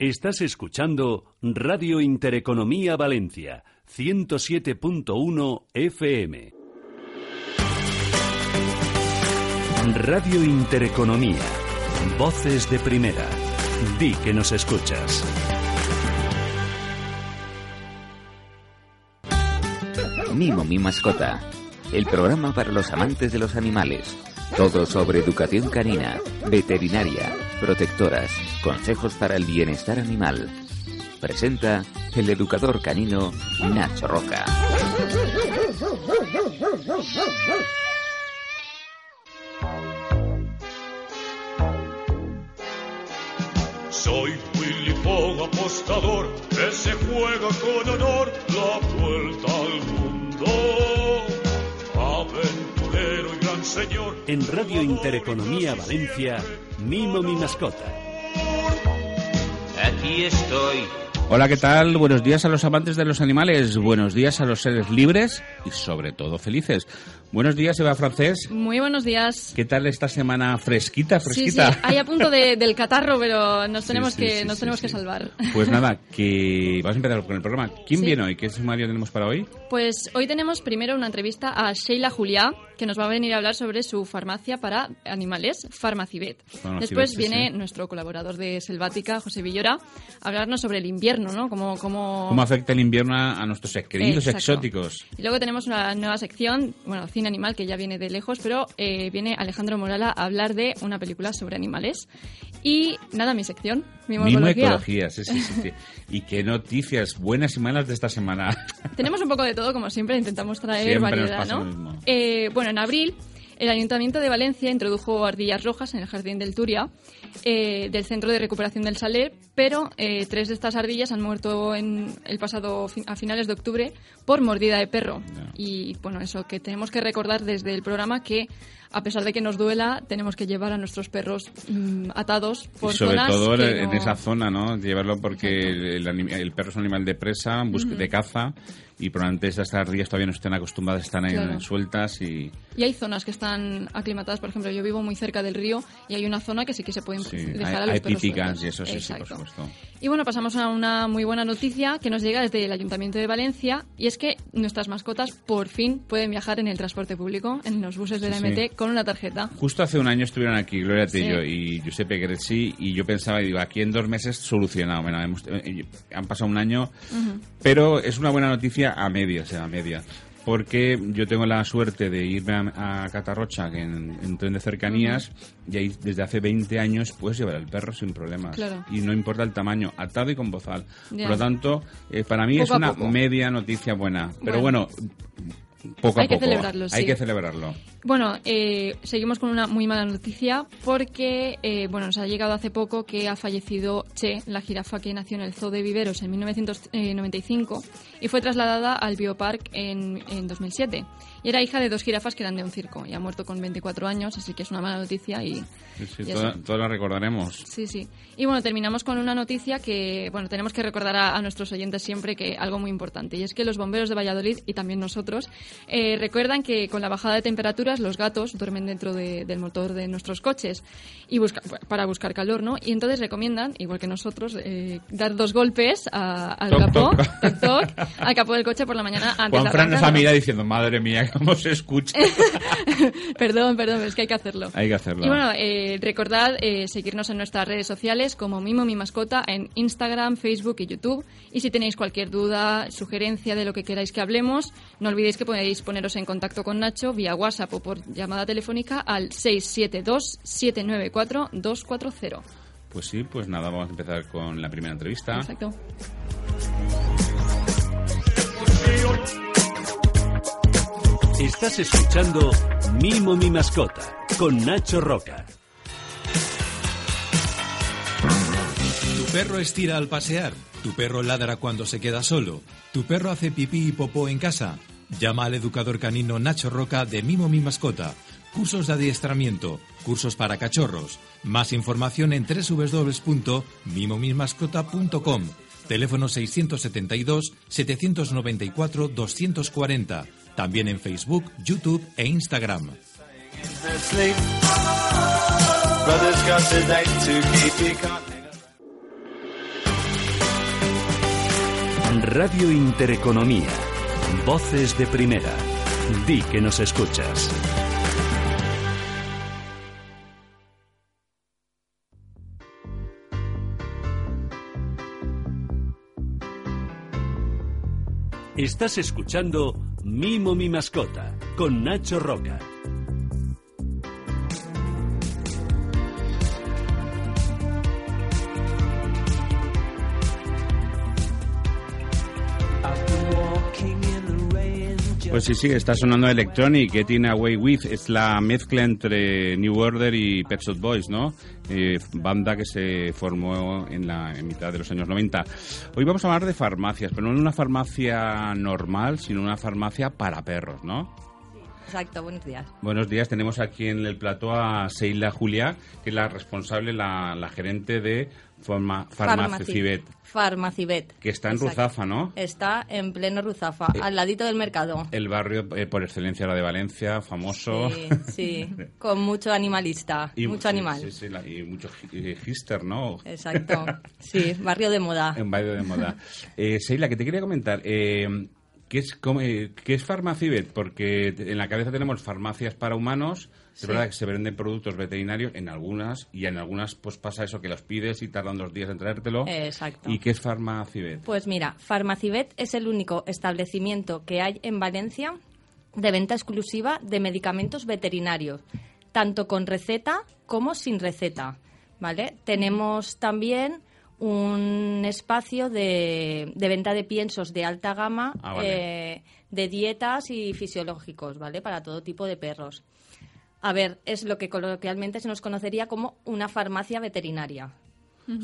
Estás escuchando Radio Intereconomía Valencia, 107.1 FM. Radio Intereconomía. Voces de primera. Di que nos escuchas. Mimo mi mascota. El programa para los amantes de los animales. Todo sobre educación canina, veterinaria, protectoras, consejos para el bienestar animal. Presenta el educador canino Nacho Roca. Soy Willy Fogg, apostador, que se juega con honor la vuelta al mundo. Señor. En Radio Intereconomía Valencia, Mimo mi mascota. Aquí estoy. Hola, ¿qué tal? Buenos días a los amantes de los animales, buenos días a los seres libres y sobre todo felices. Buenos días, Eva Francés. Muy buenos días. ¿Qué tal esta semana fresquita, Sí, sí, fresquita? ahí a punto de- del catarro, pero nos tenemos sí, que sí, nos sí, tenemos sí. que salvar. Pues nada, que vamos a empezar con el programa. ¿Quién Sí. viene hoy? ¿Qué sumario tenemos para hoy? Pues hoy tenemos primero una entrevista a Sheila Juliá, que nos va a venir a hablar sobre su farmacia para animales, Farmacibet. Farmacibet, Después sí, viene sí. nuestro colaborador de Selvática, José Villora, a hablarnos sobre el invierno, ¿no? Cómo, cómo... ¿Cómo afecta el invierno a nuestros queridos Exacto. exóticos? Y luego tenemos una nueva sección, bueno, cine animal, que ya viene de lejos, pero eh, viene Alejandro Morala a hablar de una película sobre animales. Y nada, mi sección, mi Mimo morfología. ecología, sí, sí, sí, sí. Y qué noticias buenas y malas de esta semana. Tenemos un poco de todo, como siempre, intentamos traer Siempre nos variedad, pasa ¿no? lo mismo. Eh, bueno, en abril, el Ayuntamiento de Valencia introdujo ardillas rojas en el jardín del Turia, eh, del Centro de Recuperación del Saler, pero eh, tres de estas ardillas han muerto en el pasado a finales de octubre por mordida de perro. Y bueno, eso que tenemos que recordar desde el programa que a pesar de que nos duela, tenemos que llevar a nuestros perros mm, atados por y sobre zonas todo que en no- esa zona, ¿no? Llevarlo porque el, el perro es un animal de presa, bus- de caza, y probablemente estas ardillas todavía no estén acostumbradas, están ahí Claro. sueltas y... Y hay zonas que están aclimatadas, por ejemplo, yo vivo muy cerca del río y hay una zona que sí que se pueden Sí, dejar hay, a los hay perros y eso sí, sí, por supuesto. Y bueno, pasamos a una muy buena noticia que nos llega desde el Ayuntamiento de Valencia y es que nuestras mascotas por fin pueden viajar en el transporte público, en los buses de la Sí, MT. con una tarjeta. Justo hace un año estuvieron aquí Gloria Sí. Tello y Giuseppe Grezzi y yo pensaba, y digo, aquí en dos meses solucionado. Bueno, hemos- eh, han pasado un año, pero es una buena noticia a media, o sea, a media. Porque yo tengo la suerte de irme a, a Catarrocha que en, en tren de cercanías y ahí desde hace 20 años puedes llevar el perro sin problemas. Claro. Y no importa el tamaño, atado y con bozal. Por lo tanto, eh, para mí Poco es una media noticia buena. Pero bueno, poco Hay a que poco. celebrarlo, Hay sí. que celebrarlo. Bueno, eh, seguimos con una muy mala noticia porque eh, bueno, nos ha llegado hace poco que ha fallecido Che, la jirafa que nació en el Zoo de Viveros en 1995 y fue trasladada al Biopark en, en 2007. Y era hija de dos jirafas que eran de un circo y ha muerto con 24 años, así que es una mala noticia y... Sí, sí, y toda- la recordaremos. Sí, sí. Y bueno, terminamos con una noticia que, bueno, tenemos que recordar a, a nuestros oyentes siempre que algo muy importante, y es que los bomberos de Valladolid y también nosotros eh, recuerdan que con la bajada de temperaturas los gatos duermen dentro de- del motor de nuestros coches y busca, para buscar calor, ¿no? Y entonces recomiendan, igual que nosotros, eh, dar dos golpes a- al Toc, capó, toc. toc, toc, al capó del coche por la mañana antes Juan de Fran nos arrancar. mira diciendo, madre mía, cómo se escucha. perdón, perdón, pero es que hay que hacerlo. Hay que hacerlo. Y bueno, eh, recordad eh, seguirnos en nuestras redes sociales como Mimo Mi Mascota en Instagram, Facebook y YouTube. Y si tenéis cualquier duda, sugerencia de lo que queráis que hablemos, no olvidéis que podéis poneros en contacto con Nacho vía WhatsApp o por llamada telefónica al 672-794-240. Pues sí, pues nada, vamos a empezar con la primera entrevista. Exacto. Estás escuchando Mimo mi mascota con Nacho Roca. Tu perro estira al pasear. Tu perro ladra cuando se queda solo. Tu perro hace pipí y popó en casa. Llama al educador canino Nacho Roca de Mimo Mi Mascota. Cursos de adiestramiento, cursos para cachorros. Más información en www.mimomismascota.com. Teléfono 672 794 240. También en Facebook, YouTube e Instagram. Radio Intereconomía. Voces de primera. Di que nos escuchas. Estás escuchando Mimo mi mascota con Nacho Roca. Pues sí, sí, está sonando Electronic, Getting Away With. Es la mezcla entre New Order y Pet Shop Boys, ¿no? Eh, banda que se formó en la en mitad de los años 90. Hoy vamos a hablar de farmacias, pero no en una farmacia normal, sino una farmacia para perros, ¿no? Exacto, buenos días. Buenos días, tenemos aquí en el plató a Seila Julia, que es la responsable, la, la gerente de Farma, Farmacibet, Farmacibet. que está en Exacto. Ruzafa, ¿no? Está en pleno Ruzafa, Eh, al ladito del mercado. El barrio eh, por excelencia la de Valencia, famoso. Sí, sí, con mucho animalista, Y- mucho sí, animal. Sí, sí, la- y mucho eh, hister, ¿no? Exacto, sí, barrio de moda. En barrio de moda. Eh, Seila, que te quería comentar, eh, ¿qué, es, eh, ¿qué es Farmacibet? Porque en la cabeza tenemos farmacias para humanos, es verdad que se venden productos veterinarios en algunas, y en algunas pues pasa eso, que los pides y tardan dos días en traértelo. Exacto. ¿Y qué es Farmacibet? Pues mira, Farmacibet es el único establecimiento que hay en Valencia de venta exclusiva de medicamentos veterinarios, tanto con receta como sin receta. ¿Vale? Tenemos también un espacio de, de venta de piensos de alta gama, Ah, vale. eh, de dietas y fisiológicos, ¿vale? Para todo tipo de perros. A ver, es lo que coloquialmente se nos conocería como una farmacia veterinaria.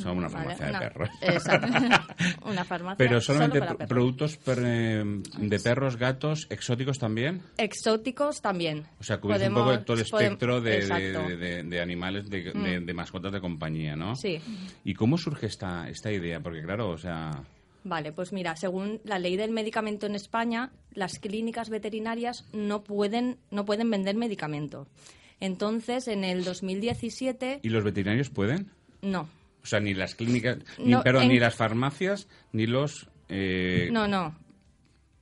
Son una ¿vale? farmacia Una- de perros. Exacto. una farmacia Pero solo solamente para productos per- eh, de perros, gatos, exóticos también. Exóticos también. O sea, cubrís un poco todo el espectro de, de- Exacto. Mm. de- de- de animales, de, de- de mascotas de compañía, ¿no? Sí. ¿Y cómo surge esta, esta idea? Porque claro, o sea... Vale, pues mira, según la ley del medicamento en España, las clínicas veterinarias no pueden, no pueden vender medicamento. Entonces, en el 2017, ¿Y los veterinarios pueden? no. O sea, ni las clínicas, ni, No, perdón, en- ni las farmacias, ni los... eh, No, no.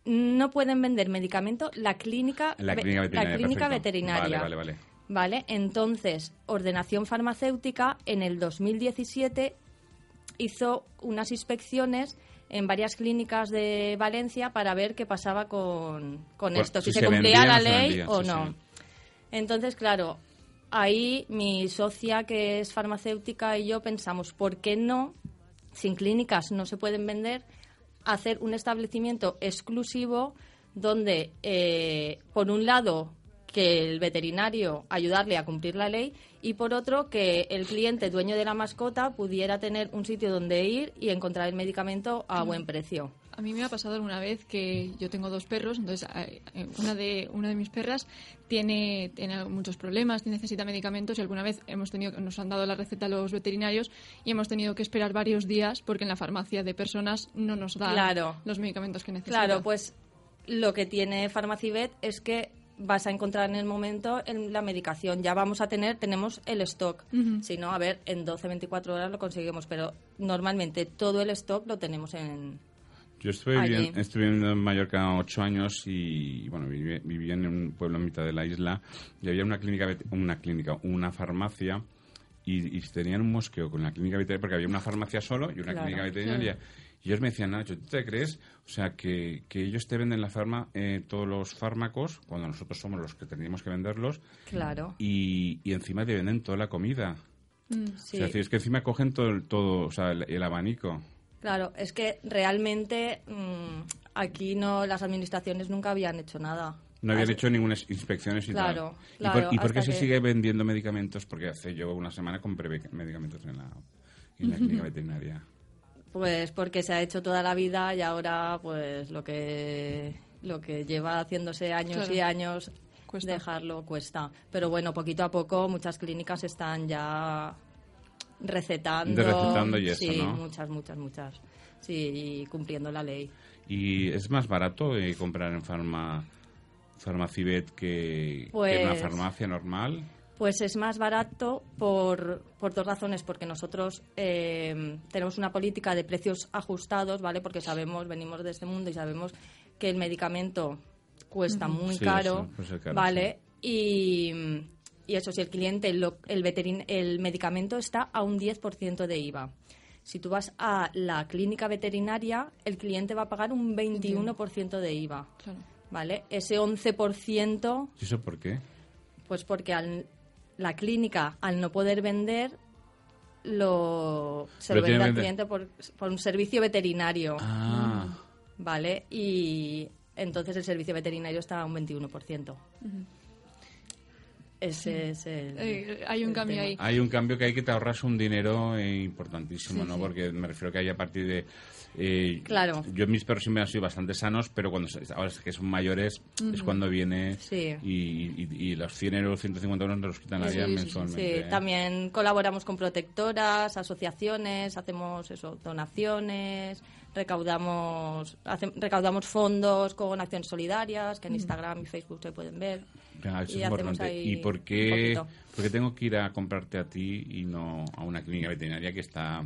No pueden vender medicamento la clínica, La clínica veterinaria. la clínica veterinaria. Vale, vale, vale. Vale, entonces, Ordenación Farmacéutica en el 2017 hizo unas inspecciones en varias clínicas de Valencia para ver qué pasaba con, con Pues, esto, si, si se, se cumplía vendía la ley vendía, o sí, no. sí. Entonces, claro, ahí mi socia, que es farmacéutica, y yo pensamos, ¿por qué no, sin clínicas no se pueden vender, hacer un establecimiento exclusivo donde, eh, por un lado, que el veterinario ayudarle a cumplir la ley y por otro que el cliente dueño de la mascota pudiera tener un sitio donde ir y encontrar el medicamento a buen precio. A mí me ha pasado alguna vez que yo tengo dos perros, entonces eh, eh, una de una de mis perras tiene, tiene muchos problemas, necesita medicamentos y alguna vez hemos tenido nos han dado la receta a los veterinarios y hemos tenido que esperar varios días porque en la farmacia de personas no nos dan Claro. los medicamentos que necesita. Claro, pues lo que tiene Farmacibet es que vas a encontrar en el momento en la medicación. Ya vamos a tener, tenemos el stock. Si no, a ver, en 12, 24 horas lo conseguimos, pero normalmente todo el stock lo tenemos en... Yo estuve, viviendo, estuve viviendo en Mallorca ocho años y, bueno, viví- vivía en un pueblo en mitad de la isla y había una clínica, una clínica, una farmacia y, y tenían un mosqueo con la clínica veterinaria porque había una farmacia solo y una Claro. clínica veterinaria. Y ellos me decían, Nacho, ¿tú te crees? O sea, que, que ellos te venden la farma, eh, todos los fármacos cuando nosotros somos los que teníamos que venderlos Claro. y, y encima te venden toda la comida. Sí. O sea, es que encima cogen todo, el- todo o sea, el, el abanico. Claro, es que realmente mm, aquí no las administraciones nunca habían hecho nada. No habían Así- hecho ninguna inspecciones y Claro, tal. claro, ¿Y por, y por qué se que- sigue vendiendo medicamentos? Porque hace yo una semana compré medicamentos en la, en la clínica veterinaria. Pues porque se ha hecho toda la vida y ahora pues lo que lo que lleva haciéndose años Claro. y años Cuesta. dejarlo cuesta. Pero bueno, poquito a poco muchas clínicas están ya recetando. De recetando y eso, sí, ¿no? muchas, muchas, muchas. Sí, y cumpliendo la ley. ¿Y es más barato eh, comprar en farma, Farmacibet que, que en una Pues- farmacia normal? Pues es más barato por, por dos razones, porque nosotros eh, tenemos una política de precios ajustados, ¿vale? Porque sabemos, venimos de este mundo y sabemos que el medicamento cuesta muy Sí, caro, sí, pues es caro, ¿vale? Y, y eso, si el cliente, lo- el, veterin- el medicamento está a un 10% de IVA. Si tú vas a la clínica veterinaria, el cliente va a pagar un 21% de IVA, Claro. ¿vale? Ese 11%, ¿Y eso por qué? pues porque al- la clínica, al no poder vender, lo, se Lo vende al cliente por, por un servicio veterinario, Ah, ¿vale? Y entonces el servicio veterinario está a un 21%. Ese es el... Eh, hay un el cambio tema. ahí. hay un cambio que hay que te ahorras un dinero importantísimo, Sí, ¿no? sí. Porque me refiero que hay a partir de... eh, Claro. Yo mis perros siempre han sido bastante sanos, pero cuando se- ahora que son mayores es cuando viene Sí. y, y- y los 100 euros, 150 euros nos los quitan a Sí, día sí, sí, mensualmente. sí. ¿eh? También colaboramos con protectoras, asociaciones, hacemos eso, donaciones, recaudamos, hacem- recaudamos fondos con acciones solidarias que en Instagram y Facebook se pueden ver. Ah, eso y es importante. ¿Y por qué, por qué tengo que ir a comprarte a ti y no a una clínica veterinaria que está...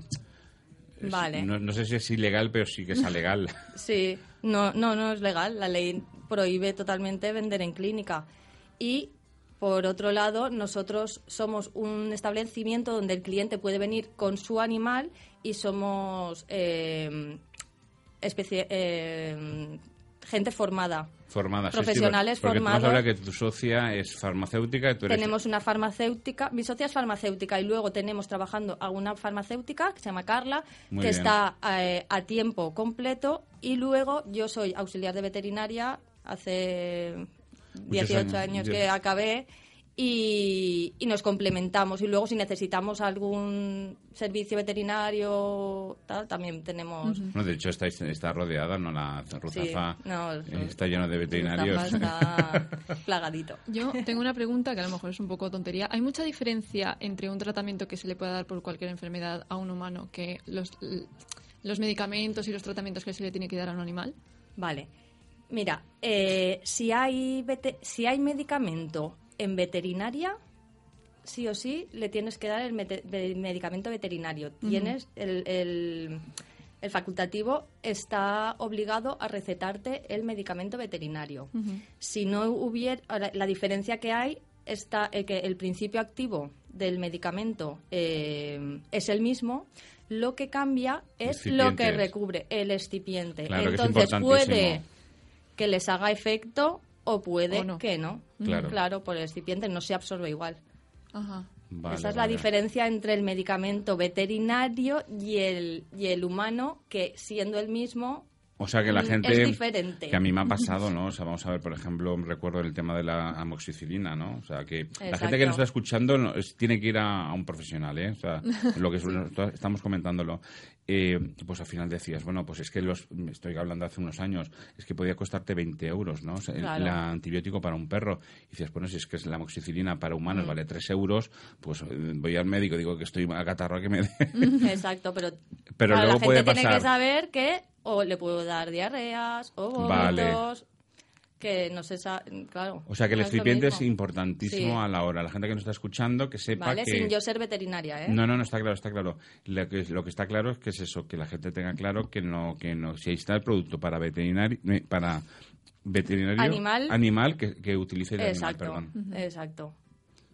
es- Vale. No, no sé si es ilegal, pero sí que es legal. Sí, no, no, no es legal. La ley prohíbe totalmente vender en clínica. Y, por otro lado, nosotros somos un establecimiento donde el cliente puede venir con su animal y somos eh, especie- eh, gente formada. Formada. sí, sí, Profesionales porque tú formados. que tu socia es farmacéutica y tú eres... Tenemos una farmacéutica, mi socia es farmacéutica y luego tenemos trabajando a una farmacéutica que se llama Carla, Muy que bien. está eh, a tiempo completo y luego yo soy auxiliar de veterinaria hace 18 años, que acabé y, y nos complementamos y luego si necesitamos algún servicio veterinario tal también tenemos No, de hecho, está, está rodeada, ¿no? La Ruzafa Sí, no, está lleno de veterinarios. Está plagadito. Yo tengo una pregunta que a lo mejor es un poco tontería. ¿Hay mucha diferencia entre un tratamiento que se le pueda dar por cualquier enfermedad a un humano que los, los medicamentos y los tratamientos que se le tiene que dar a un animal? Vale. Mira, eh, si, hay si hay medicamento en veterinaria, sí o sí le tienes que dar el, medicamento veterinario. Tienes el, el- el facultativo está obligado a recetarte el medicamento veterinario. Si no hubiera ahora, la diferencia que hay está en que el principio activo del medicamento eh, es el mismo. Lo que cambia es lo que recubre el excipiente. Claro, que es Entonces puede que les haga efecto o puede O no. que no. Claro. Claro, por el excipiente no se absorbe igual. Ajá. Vale, Esa es la vale. diferencia entre el medicamento veterinario y el, y el humano, que siendo el mismo, O sea que la Mm, gente... es diferente. Que a mí me ha pasado, ¿no? O sea, vamos a ver, por ejemplo, recuerdo el tema de la amoxicilina, ¿no? O sea, que la gente que nos está escuchando no, es- tiene que ir a, a un profesional, ¿eh? O sea, lo que es- estamos comentándolo. Eh, pues al final decías, bueno, pues es que los, estoy hablando hace unos años, es que podía costarte 20 euros, ¿no? O sea, el, Claro. el antibiótico para un perro. Y dices, bueno, si es que es la amoxicilina para humanos Mm. vale 3 euros, pues eh, voy al médico, digo que estoy acatarrado que me dé. exacto, pero, Pero claro, luego la puede gente tiene que pasar. saber que o le puedo dar diarreas o vómitos, Vale. Que no se sabe, claro. O sea que el excipiente es importantísimo Sí. a la hora. La gente que nos está escuchando, que sepa Vale, que... sin yo ser veterinaria, ¿eh? No, no, no, está claro, está claro. Lo que, lo que está claro es que es eso, que la gente tenga claro que no, que no, si ahí está el producto para veterinario, eh, para veterinario, Animal. animal que, que utilice el Exacto, animal, perdón. exacto.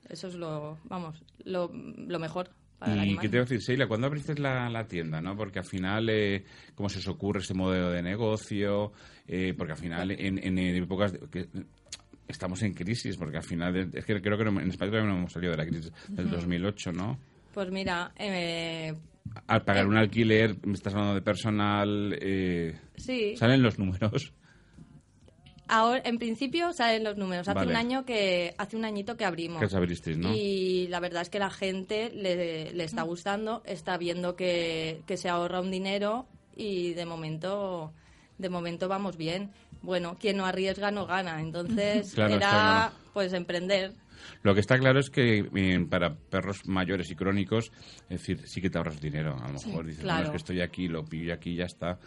Eso es lo, vamos, lo, lo mejor para Y qué te voy a decir, Sheila, ¿cuándo abriste la, la tienda? ¿no? Porque al final, eh, ¿cómo se os ocurre este modelo de negocio? Eh, porque al final, en, en épocas de- que estamos en crisis, porque al final, es que creo que en España todavía no hemos salido de la crisis del 2008, ¿no? Pues mira, eh, Al pagar un alquiler, me estás hablando de personal, eh, sí, ¿salen los números? Ahora en principio salen los números. Hace Vale. un año que, hace un añito que abrimos. Que abristeis, ¿no? Y la verdad es que la gente le, le está gustando, está viendo que, que se ahorra un dinero y de momento, de momento vamos bien. Bueno, quien no arriesga no gana, entonces Claro, era pues emprender. Lo que está claro es que eh, para perros mayores y crónicos, es decir, sí que te ahorras dinero. A lo mejor dices, claro. bueno, es que estoy aquí, lo pillo aquí y ya está.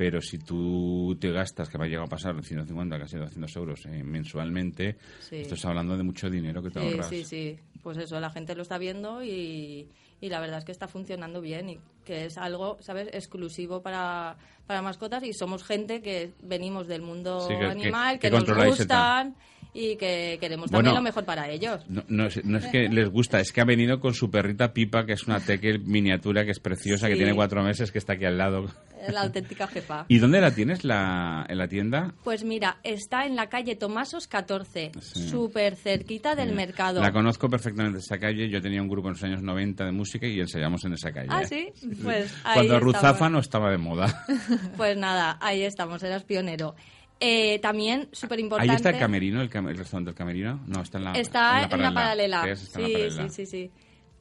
Pero si tú te gastas, que me ha llegado a pasar 150, casi 200 euros eh, mensualmente, Sí. estás hablando de mucho dinero que te Sí, ahorras. sí, sí. Pues eso, la gente lo está viendo y, y la verdad es que está funcionando bien y que es algo, ¿sabes?, exclusivo para, para mascotas y somos gente que venimos del mundo Sí, que- que- animal, que que, nos gustan y que queremos Bueno, también lo mejor para ellos. No, no es, no es que les gusta, es que ha venido con su perrita Pipa, que es una teque miniatura, que es preciosa, que tiene cuatro meses, que está aquí al lado. La auténtica jefa. ¿Y dónde la tienes la, en la tienda? Pues mira, está en la calle Tomasos 14, Sí. súper cerquita del mercado. La conozco perfectamente esa calle. Yo tenía un grupo en los años 90 de música y ensayamos en esa calle. Ah, sí, pues ahí Cuando. Ruzafa no estaba de moda. Pues nada, ahí estamos, eras pionero. Eh, también, súper importante. Ahí está el camerino, el, cam- el restaurante del camerino. No, está en la Está en la paralela. En la paralela. sí, sí, sí.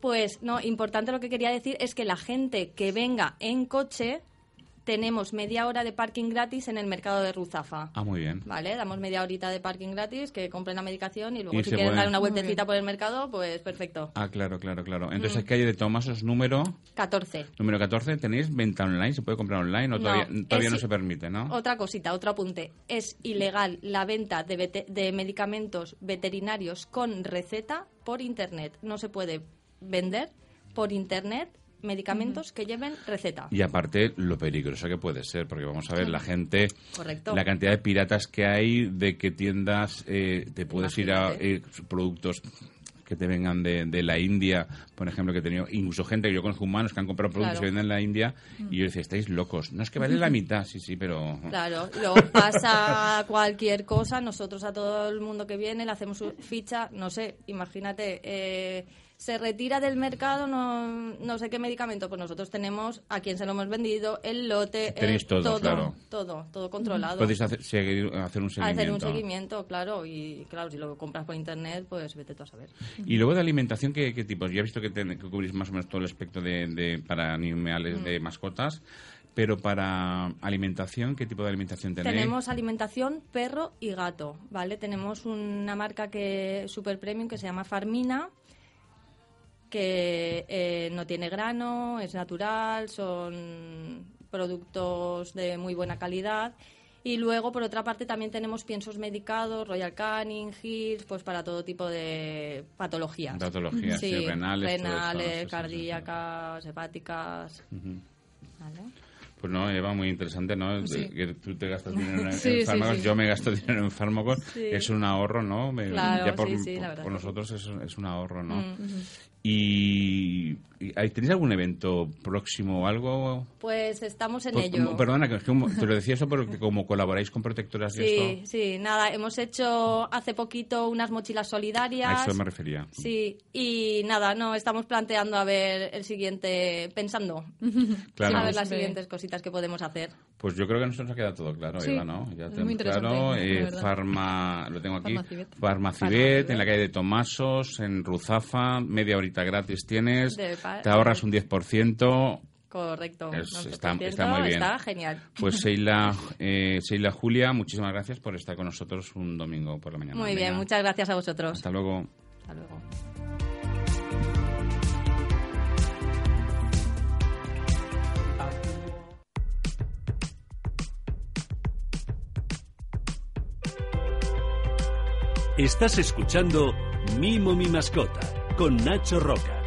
Pues no, importante lo que quería decir es que la gente que venga en coche tenemos media hora de parking gratis en el mercado de Ruzafa. Ah, muy bien. Vale, damos media horita de parking gratis, que compren la medicación y luego Y si quieren dar una vueltecita por el mercado, pues perfecto. Ah, claro, claro, claro. Mm. Entonces, calle de Tomasos número 14. número 14, ¿tenéis venta online? ¿Se puede comprar online o No, todavía, todavía es- no se permite, no? Otra cosita, otro apunte. Es ilegal la venta de, vete- de medicamentos veterinarios con receta por Internet. No se puede vender por Internet medicamentos que lleven receta. Y aparte, lo peligroso que puede ser, porque vamos a ver, la gente, Correcto. la cantidad de piratas que hay, de que tiendas eh, te puedes ir a eh, productos que te vengan de, de la India, por ejemplo, que he tenido incluso gente que yo conozco humanos que han comprado productos Claro. que venden en la India y yo decía, estáis locos. No es que vale la mitad, sí, sí, pero... Claro, luego pasa cualquier cosa, nosotros a todo el mundo que viene le hacemos ficha, no sé, imagínate, eh, se retira del mercado no, no sé qué medicamento, pues nosotros tenemos a quién se lo hemos vendido, el lote, el- todo, todo, claro. todo, todo controlado. Podéis hacer, seguir- hacer un seguimiento. Hacer un seguimiento, claro, y claro, si lo compras por internet, pues vete tú a saber. Y luego de alimentación, ¿qué, qué tipos? Ya he visto que, que cubrís más o menos todo el espectro de, de- para animales, Mm. de mascotas, pero para alimentación, ¿qué tipo de alimentación tenéis? Tenemos alimentación perro y gato, ¿vale? Tenemos una marca que super premium que se llama Farmina, que eh, no tiene grano, es natural, son productos de muy buena calidad. Y luego, por otra parte, también tenemos piensos medicados, Royal Canin, Hills, pues para todo tipo de patologías. Patologías, sí, renales, eso, renales, sí, cardíacas, hepáticas. Pues no, Eva, muy interesante, ¿no? Sí. De- Que tú te gastas dinero en, Sí, en sí, fármacos, sí. yo me gasto dinero en fármacos, es un ahorro, ¿no? Claro, ya por, sí, sí, la por- verdad por nosotros es, es un ahorro, ¿no? Mm. Y- ¿hay- ¿tenéis algún evento próximo o algo? Pues estamos en Pues, ello. como- perdona, que te lo decía eso porque como colaboráis con protectoras y Sí, esto, sí, nada, hemos hecho hace poquito unas mochilas a solidarias. eso me refería. Sí, y nada, no, estamos planteando a ver el siguiente, pensando Claro. a ver las siguientes cositas que podemos hacer. Pues yo creo que nos ha quedado todo claro, Sí, Eva, ¿no? Ya tenemos claro. eh. Farma, lo tengo aquí. Farmacibet. En la calle de Tomasos, en Ruzafa, media horita gratis tienes, te ahorras un 10%. Correcto. Es- no, está- 100%, está muy bien. Está genial. Pues Seila, eh, Seila Julia, muchísimas gracias por estar con nosotros un domingo por la mañana. Muy bien, Venga, muchas gracias a vosotros. Hasta luego. Hasta luego. Estás escuchando Mimo mi mascota con Nacho Roca.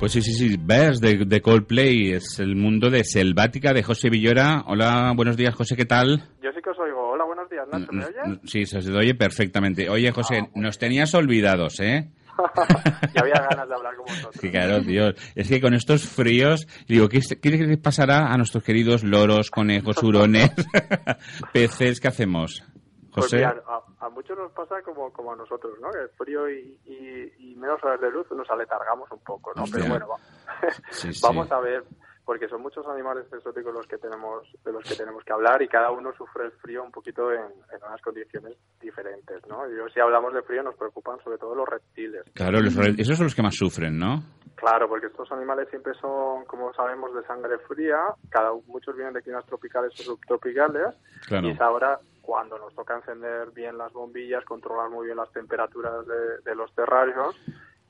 Pues sí, sí, sí, ves de, de Coldplay, es el mundo de Selvática de José Villora. Hola, buenos días, José, ¿qué tal? Yo sí que os oigo. Hola, buenos días, Nacho. ¿Me oyes? Sí, se os oye perfectamente. Oye, José, Ah, nos tenías olvidados, ¿eh? ya había ganas de hablar con vosotros. Sí, claro, tío. Es que con estos fríos, digo, ¿qué, qué pasará a nuestros queridos loros, conejos, hurones, peces? ¿Qué hacemos? Pues José. mira, a, a muchos nos pasa como, como a nosotros, ¿no? Que el frío y, y, y menos horas de luz nos aletargamos un poco, ¿no? Hostia. Pero bueno, va- Sí, sí. vamos a ver, porque son muchos animales exóticos los que tenemos, de los que tenemos que hablar y cada uno sufre el frío un poquito en, en unas condiciones diferentes, ¿no? Yo, si hablamos de frío nos preocupan sobre todo los reptiles. Claro, los, esos son los que más sufren, ¿no? Claro, porque estos animales siempre son, como sabemos, de sangre fría. Cada muchos vienen de climas tropicales o subtropicales. Claro. Y es ahora cuando nos toca encender bien las bombillas, controlar muy bien las temperaturas de, de los terrarios.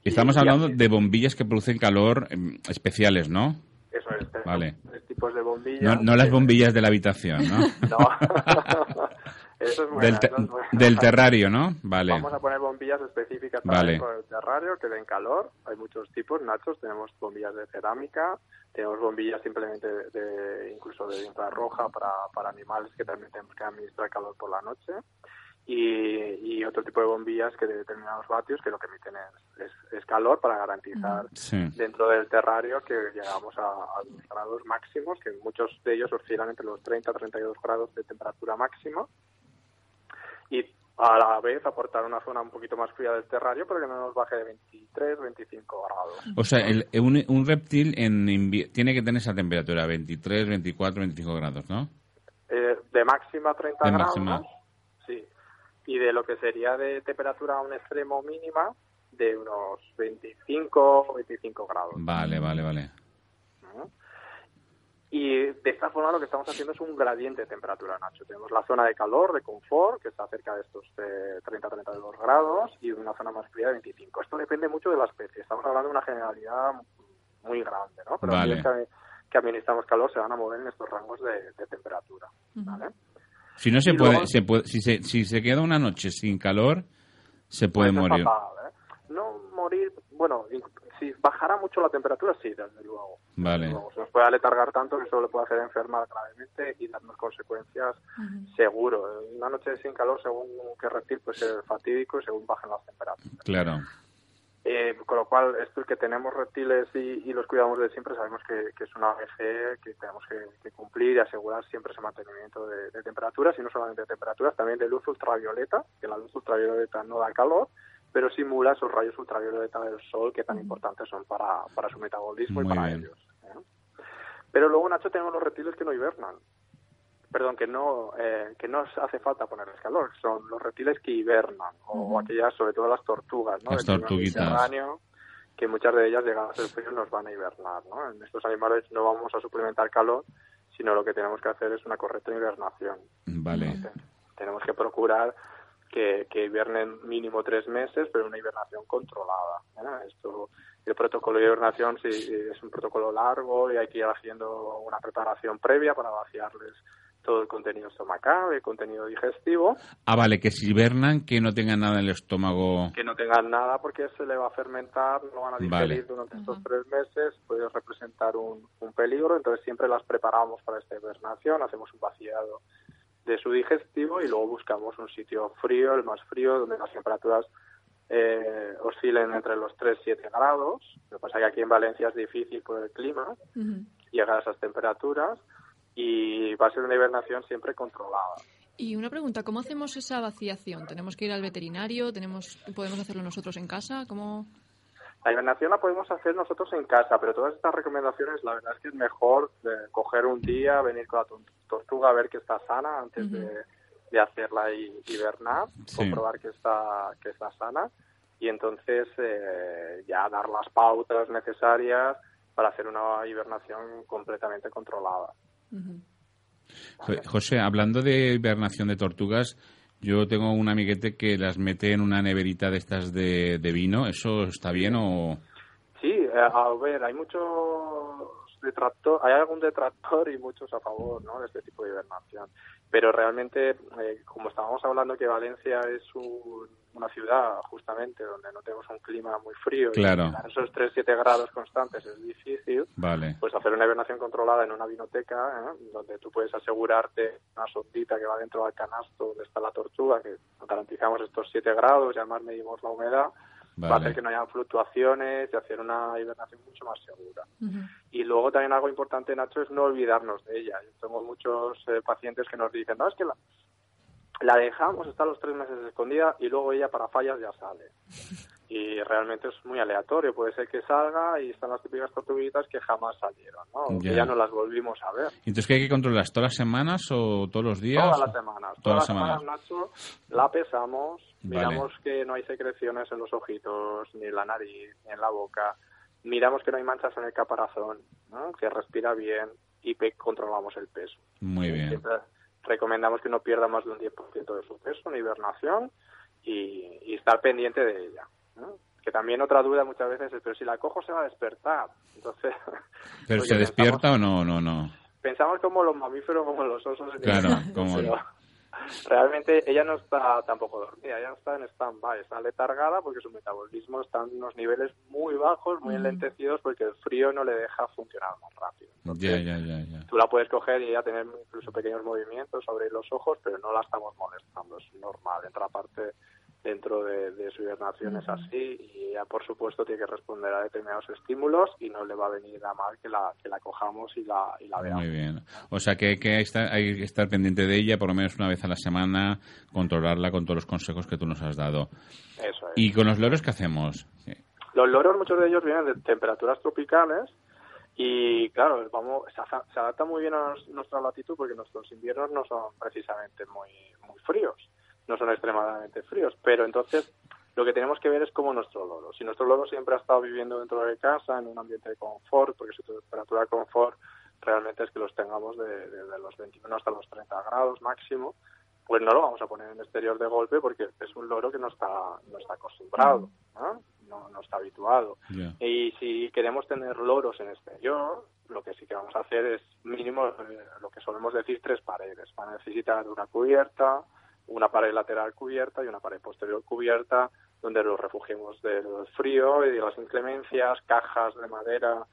Estamos Y- y hablando de bombillas que producen calor em, especiales, ¿no? Eso es, tenemos Vale. tres tipos de bombillas. No, no las bombillas de la habitación, ¿no? No. Eso es buena, del, te- eso es buena. del terrario, ¿no? Vale. Vamos a poner bombillas específicas Vale. para el terrario que den calor. Hay muchos tipos, nachos. Tenemos bombillas de cerámica, tenemos bombillas simplemente de, de- incluso de infrarroja para, para animales que también tenemos que administrar calor por la noche. Y, y otro tipo de bombillas que de determinados vatios que lo que emiten es, es- es calor para garantizar Sí. dentro del terrario que llegamos a, a los grados máximos, que muchos de ellos oscilan entre los 30 y 32 grados de temperatura máxima. Y a la vez aportar una zona un poquito más fría del terrario para que no nos baje de 23, 25 grados. O sea, el- un, un reptil en tiene que tener esa temperatura, 23, 24, 25 grados, ¿no? Eh, de máxima 30 De grados, máxima. Y de lo que sería de temperatura a un extremo mínima de unos 25, 25 grados. Vale, vale, vale. ¿no? Y de esta forma lo que estamos haciendo es un gradiente de temperatura, Nacho. Tenemos la zona de calor, de confort, que está cerca de estos eh, 30-32 grados, y una zona más fría de 25. Esto depende mucho de la especie. Estamos hablando de una generalidad muy grande, ¿no? Pero Vale. que, que administramos calor se van a mover en estos rangos de, de temperatura, ¿vale? Si no se puede, luego- se puede si, se, si se queda una noche sin calor, se puede Pues es morir. fatal, ¿eh? No morir, bueno, si bajara mucho la temperatura, sí, desde luego. Vale. Desde luego. Se nos puede aletargar tanto que eso le puede hacer enfermar gravemente y darnos consecuencias seguro. Una noche sin calor, según qué reptil, puede ser fatídico y según bajen las temperaturas. Claro. Eh, con lo cual, esto es que tenemos reptiles y, y los cuidamos de siempre, sabemos que, que es una OMG que tenemos que, que cumplir y asegurar siempre ese mantenimiento de, de temperaturas, y no solamente de temperaturas, también de luz ultravioleta, que la luz ultravioleta no da calor, pero simula esos rayos ultravioleta del sol que tan importantes son para, para su metabolismo Muy y para bien. ellos. ¿eh? Pero luego, Nacho, tenemos los reptiles que no hibernan. Perdón, que no eh, que no hace falta ponerles calor, son los reptiles que hibernan, o aquellas, sobre todo las tortugas, ¿no? Las tortuguitas. que muchas de ellas llegadas al frío nos van a hibernar, ¿no? En estos animales no vamos a suplementar calor, sino lo que tenemos que hacer es una correcta hibernación. Vale. Te- Tenemos que procurar que, que hibernen mínimo tres meses, pero una hibernación controlada. ¿eh? Esto, el protocolo de hibernación sí, es un protocolo largo y hay que ir haciendo una preparación previa para vaciarles todo el contenido estomacal, el contenido digestivo, Ah, vale, que si hibernan, que no tengan nada en el estómago. que no tengan nada porque se le va a fermentar, no van a digerir Vale. durante estos tres meses, puede representar un, un peligro, entonces siempre las preparamos para esta hibernación, hacemos un vaciado de su digestivo y luego buscamos un sitio frío, el más frío, donde las temperaturas eh, oscilen entre los 3 y 7 grados. Lo que pasa es que aquí en Valencia es difícil por el clima llegar a esas temperaturas y va a ser una hibernación siempre controlada. Y una pregunta, ¿cómo hacemos esa vaciación? ¿Tenemos que ir al veterinario? ¿Tenemos, ¿Podemos hacerlo nosotros en casa? ¿Cómo? La hibernación la podemos hacer nosotros en casa, pero todas estas recomendaciones, la verdad es que es mejor eh, coger un día, venir con la tor- tortuga a ver que está sana antes de, de hacerla hi- hibernar, Sí. comprobar que está, que está sana y entonces eh, ya dar las pautas necesarias para hacer una hibernación completamente controlada. Jo- José, hablando de hibernación de tortugas, yo tengo un amiguete que las mete en una neverita de estas de, de vino. ¿Eso está bien o...? Sí, eh, a ver, hay muchos detractor, hay algún detractor y muchos a favor, ¿no? De este tipo de hibernación. Pero realmente, eh, como estábamos hablando que Valencia es un- una ciudad justamente donde no tenemos un clima muy frío Claro. y esos 3-7 grados constantes es difícil, Vale. pues hacer una hibernación controlada en una vinoteca, ¿eh? donde tú puedes asegurarte una sondita que va dentro del canasto donde está la tortuga, que garantizamos estos 7 grados y además medimos la humedad, va a Vale. hacer que no haya fluctuaciones y hacer una hibernación mucho más segura. Y luego también algo importante, Nacho, es no olvidarnos de ella. Yo tengo muchos eh, pacientes que nos dicen, no, es que la, la dejamos, está los tres meses escondida y luego ella para fallas ya sale. Y realmente es muy aleatorio. Puede ser que salga y están las típicas tortuguitas que jamás salieron, ¿no? Que Ya. ya no las volvimos a ver. Entonces, ¿qué hay que controlar? ¿Todas las semanas o todos los días? Todas las semanas. Todas las semanas, Nacho, la pesamos, Vale. miramos que no hay secreciones en los ojitos, ni en la nariz, ni en la boca. Miramos que no hay manchas en el caparazón, ¿no? que respira bien y controlamos el peso. Muy bien. Recomendamos que no pierda más de un 10% de su peso en hibernación y, y estar pendiente de ella. ¿no? que también otra duda muchas veces es, pero si la cojo se va a despertar. Entonces, ¿Pero porque se despierta pensamos- o no? No, no. Pensamos como los mamíferos, como los osos. Claro, como- pero realmente ella no está tampoco dormida, ella está en stand-by, está letargada porque su metabolismo está en unos niveles muy bajos, muy enlentecidos porque el frío no le deja funcionar más rápido. Ya. Tú la puedes coger y ya tener incluso pequeños movimientos sobre los ojos, pero no la estamos molestando, es normal. Entra parte dentro de, de su hibernación es así y ella, por supuesto, tiene que responder a determinados estímulos y no le va a venir a mal que la, que la cojamos y la, y la veamos. Muy bien. O sea que, que hay, que estar, hay que estar pendiente de ella por lo menos una vez a la semana, controlarla con todos los consejos que tú nos has dado. Eso es. ¿Y con los loros qué hacemos? Sí. Los loros, muchos de ellos vienen de temperaturas tropicales y, claro, vamos, se, adapta muy bien a nuestra latitud porque nuestros inviernos no son precisamente muy, muy fríos, no son extremadamente fríos, pero entonces lo que tenemos que ver es cómo nuestro loro. Si nuestro loro siempre ha estado viviendo dentro de casa, en un ambiente de confort, porque su temperatura de confort realmente es que los tengamos de, de- de los 21 hasta los 30 grados máximo, pues no lo vamos a poner en exterior de golpe porque es un loro que no está, no está acostumbrado, ¿no? No, no está habituado. Y si queremos tener loros en exterior, lo que sí que vamos a hacer es mínimo eh, lo que solemos decir tres paredes. Van a necesitar una cubierta, una pared lateral cubierta y una pared posterior cubierta donde los refugiemos del frío y de las inclemencias, cajas de madera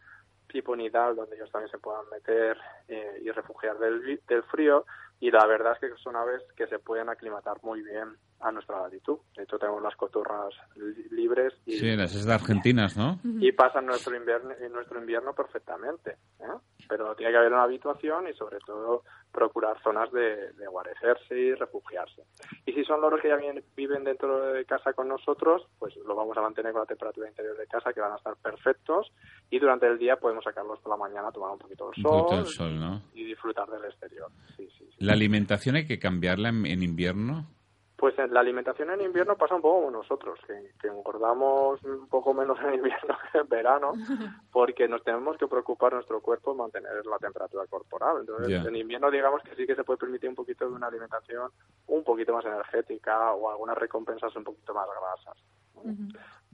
tipo nidal donde ellos también se puedan meter eh, y refugiar del, del frío. Y la verdad es que son aves que se pueden aclimatar muy bien a nuestra latitud. De hecho tenemos las cotorras li- libres y, Sí, las es de argentinas, ¿no? y pasan nuestro invierno, nuestro invierno perfectamente. ¿eh? Pero tiene que haber una habituación y sobre todo procurar zonas de, de guarecerse y refugiarse. Y si son loros que ya viven dentro de casa con nosotros, pues lo vamos a mantener con la temperatura interior de casa, que van a estar perfectos. Y durante el día podemos sacarlos por la mañana tomar un poquito del Un sol, poquito del sol, ¿no? y disfrutar del exterior. Sí, sí, sí. ¿La alimentación hay que cambiarla en, en invierno? Pues en la alimentación en invierno pasa un poco como nosotros, que, que engordamos un poco menos en invierno que en verano, porque nos tenemos que preocupar nuestro cuerpo en mantener la temperatura corporal. Entonces, en invierno digamos que sí que se puede permitir un poquito de una alimentación un poquito más energética o algunas recompensas un poquito más grasas.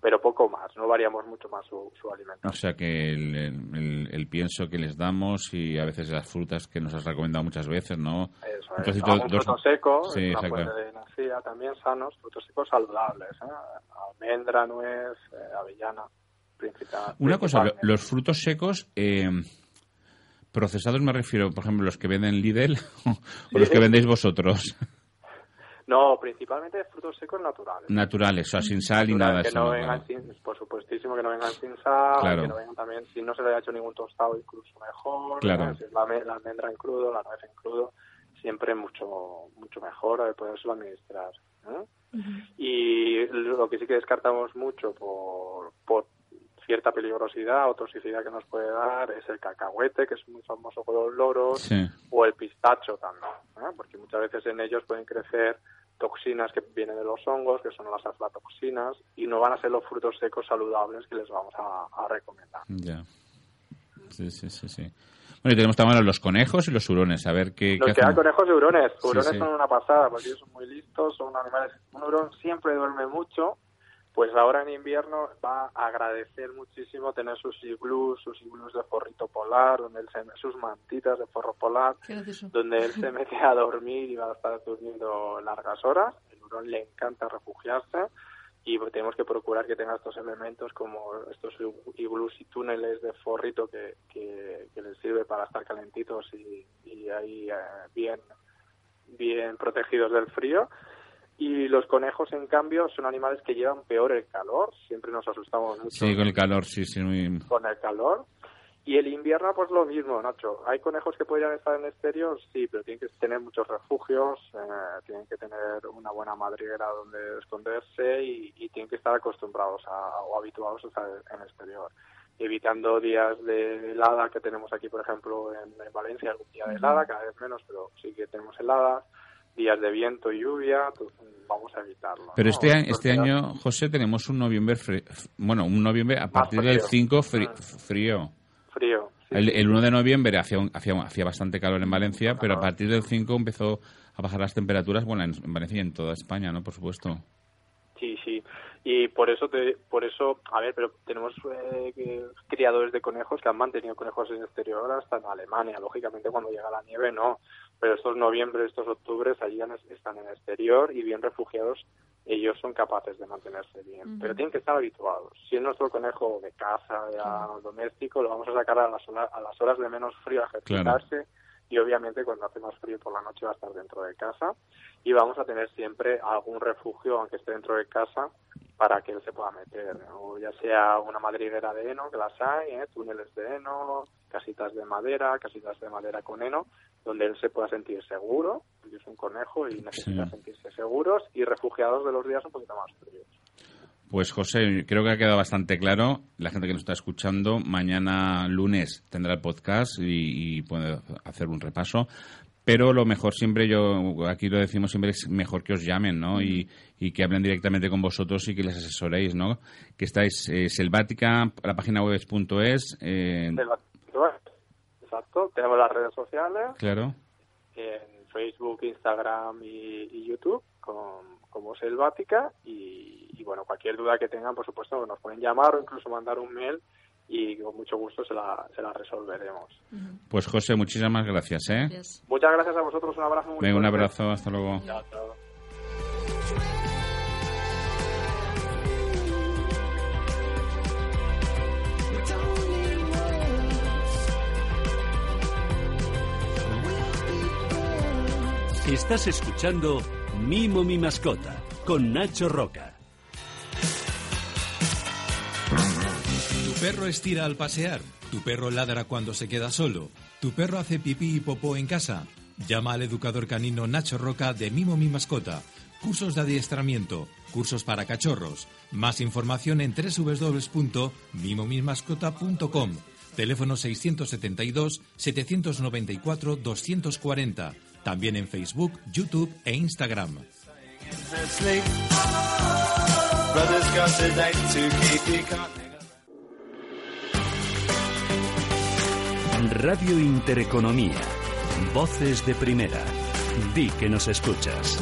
Pero poco más, no variamos mucho más su, su alimentación. O sea que el, el- el pienso que les damos y a veces las frutas que nos has recomendado muchas veces, ¿no? Eso Un es. trocito- Algún dos- fruto seco, Sí, una fuente de energía también sanos, frutos secos saludables, ¿eh? almendra, nuez, eh, avellana, principal. Una cosa, los frutos secos eh, procesados me refiero, por ejemplo, los que venden Lidl o los que vendéis vosotros, No, principalmente frutos secos naturales. naturales, o sea, sin sal y nada de que eso. no vengan Claro. sin, por supuestísimo que no vengan sin sal, Claro. que no vengan también, si no se le ha hecho ningún tostado incluso mejor, Claro. ¿no? si es la, me- la almendra en crudo, la nuez en crudo, siempre mucho mucho mejor de poderlo administrar. ¿eh? Y lo que sí que descartamos mucho por, por cierta peligrosidad o toxicidad que nos puede dar es el cacahuete, que es muy famoso con los loros, Sí. o el pistacho también, ¿eh? porque muchas veces en ellos pueden crecer toxinas que vienen de los hongos, que son las aflatoxinas, y no van a ser los frutos secos saludables que les vamos a, a recomendar. Ya. Sí, sí, sí, sí. Bueno, y tenemos también los conejos y los hurones, a ver qué, Nos qué quedan hacemos. conejos y hurones. Hurones sí. son una pasada, porque ellos son muy listos, son animales... Un hurón siempre duerme mucho, pues ahora en invierno va a agradecer muchísimo tener sus iglús, sus iglús de forrito polar, donde él se, sus mantitas de forro polar, donde él se mete a dormir y va a estar durmiendo largas horas. El hurón le encanta refugiarse y tenemos que procurar que tenga estos elementos como estos iglús y túneles de forrito que, que, que les sirve para estar calentitos y, y ahí eh, bien, bien protegidos del frío. Y los conejos, en cambio, son animales que llevan peor el calor. Siempre nos asustamos mucho Sí, con el calor, sí, sí. Muy... con el calor. Y el invierno, pues lo mismo, Nacho. ¿Hay conejos que podrían estar en exterior? Sí, pero tienen que tener muchos refugios, eh, tienen que tener una buena madriguera donde esconderse y, y tienen que estar acostumbrados a, o habituados a estar en exterior. Evitando días de helada que tenemos aquí, por ejemplo, en, en Valencia, algún día de helada, cada vez menos, pero sí que tenemos heladas. Días de viento y lluvia, pues, vamos a evitarlo. Pero ¿no? este, año- este año, José, tenemos un noviembre, bueno, un noviembre a partir del frío. 5 fri- Mm. frío. Frío. sí, El, el sí. 1 de noviembre hacía, un- hacía, hacía bastante calor en Valencia, pero a partir del 5 empezó a bajar las temperaturas, bueno, en, en Valencia y en toda España, ¿no? Por supuesto. Sí, sí. Y por eso, te, por eso, a ver, pero tenemos eh, criadores de conejos que han mantenido conejos en exterior hasta en Alemania. Lógicamente, cuando llega la nieve, no. Pero estos noviembre, estos octubres, allí están en exterior y bien refugiados, ellos son capaces de mantenerse bien. Pero tienen que estar habituados. Si es nuestro conejo de casa, ya doméstico, lo vamos a sacar a las, horas, a las horas de menos frío a ejercitarse y obviamente cuando hace más frío por la noche va a estar dentro de casa y vamos a tener siempre algún refugio, aunque esté dentro de casa, para que él se pueda meter, o ya sea una madriguera de heno, que las hay, ¿eh? túneles de heno, casitas de madera, casitas de madera con heno, donde él se pueda sentir seguro, es un conejo y necesita sentirse seguros, y refugiados de los días un poquito más fríos. Pues José, creo que ha quedado bastante claro. La gente que nos está escuchando, mañana lunes tendrá el podcast y, puede hacer un repaso. Pero lo mejor siempre, yo aquí lo decimos siempre, es mejor que os llamen, ¿no? Y, que hablen directamente con vosotros y que les asesoréis, ¿no? Que estáis eh, Selvática, la página web es punto es. Eh... Exacto, tenemos las redes sociales. Claro. En Facebook, Instagram y, YouTube con, como Selvática y y bueno, cualquier duda que tengan, por supuesto, nos pueden llamar o incluso mandar un mail y con mucho gusto se la, se la resolveremos. Pues José, muchísimas gracias. ¿eh? Muchas gracias a vosotros, un abrazo muy Un abrazo, hasta luego. Estás escuchando Mimo mi mascota con Nacho Roca. Tu perro estira al pasear. Tu perro ladra cuando se queda solo. Tu perro hace pipí y popó en casa. Llama al educador canino Nacho Roca de Mimo Mi Mascota. Cursos de adiestramiento, cursos para cachorros. Más información en www.mimomismascota.com. Teléfono 672 794 240. También en Facebook, YouTube e Instagram. Radio Intereconomía. Voces de primera. Di que nos escuchas.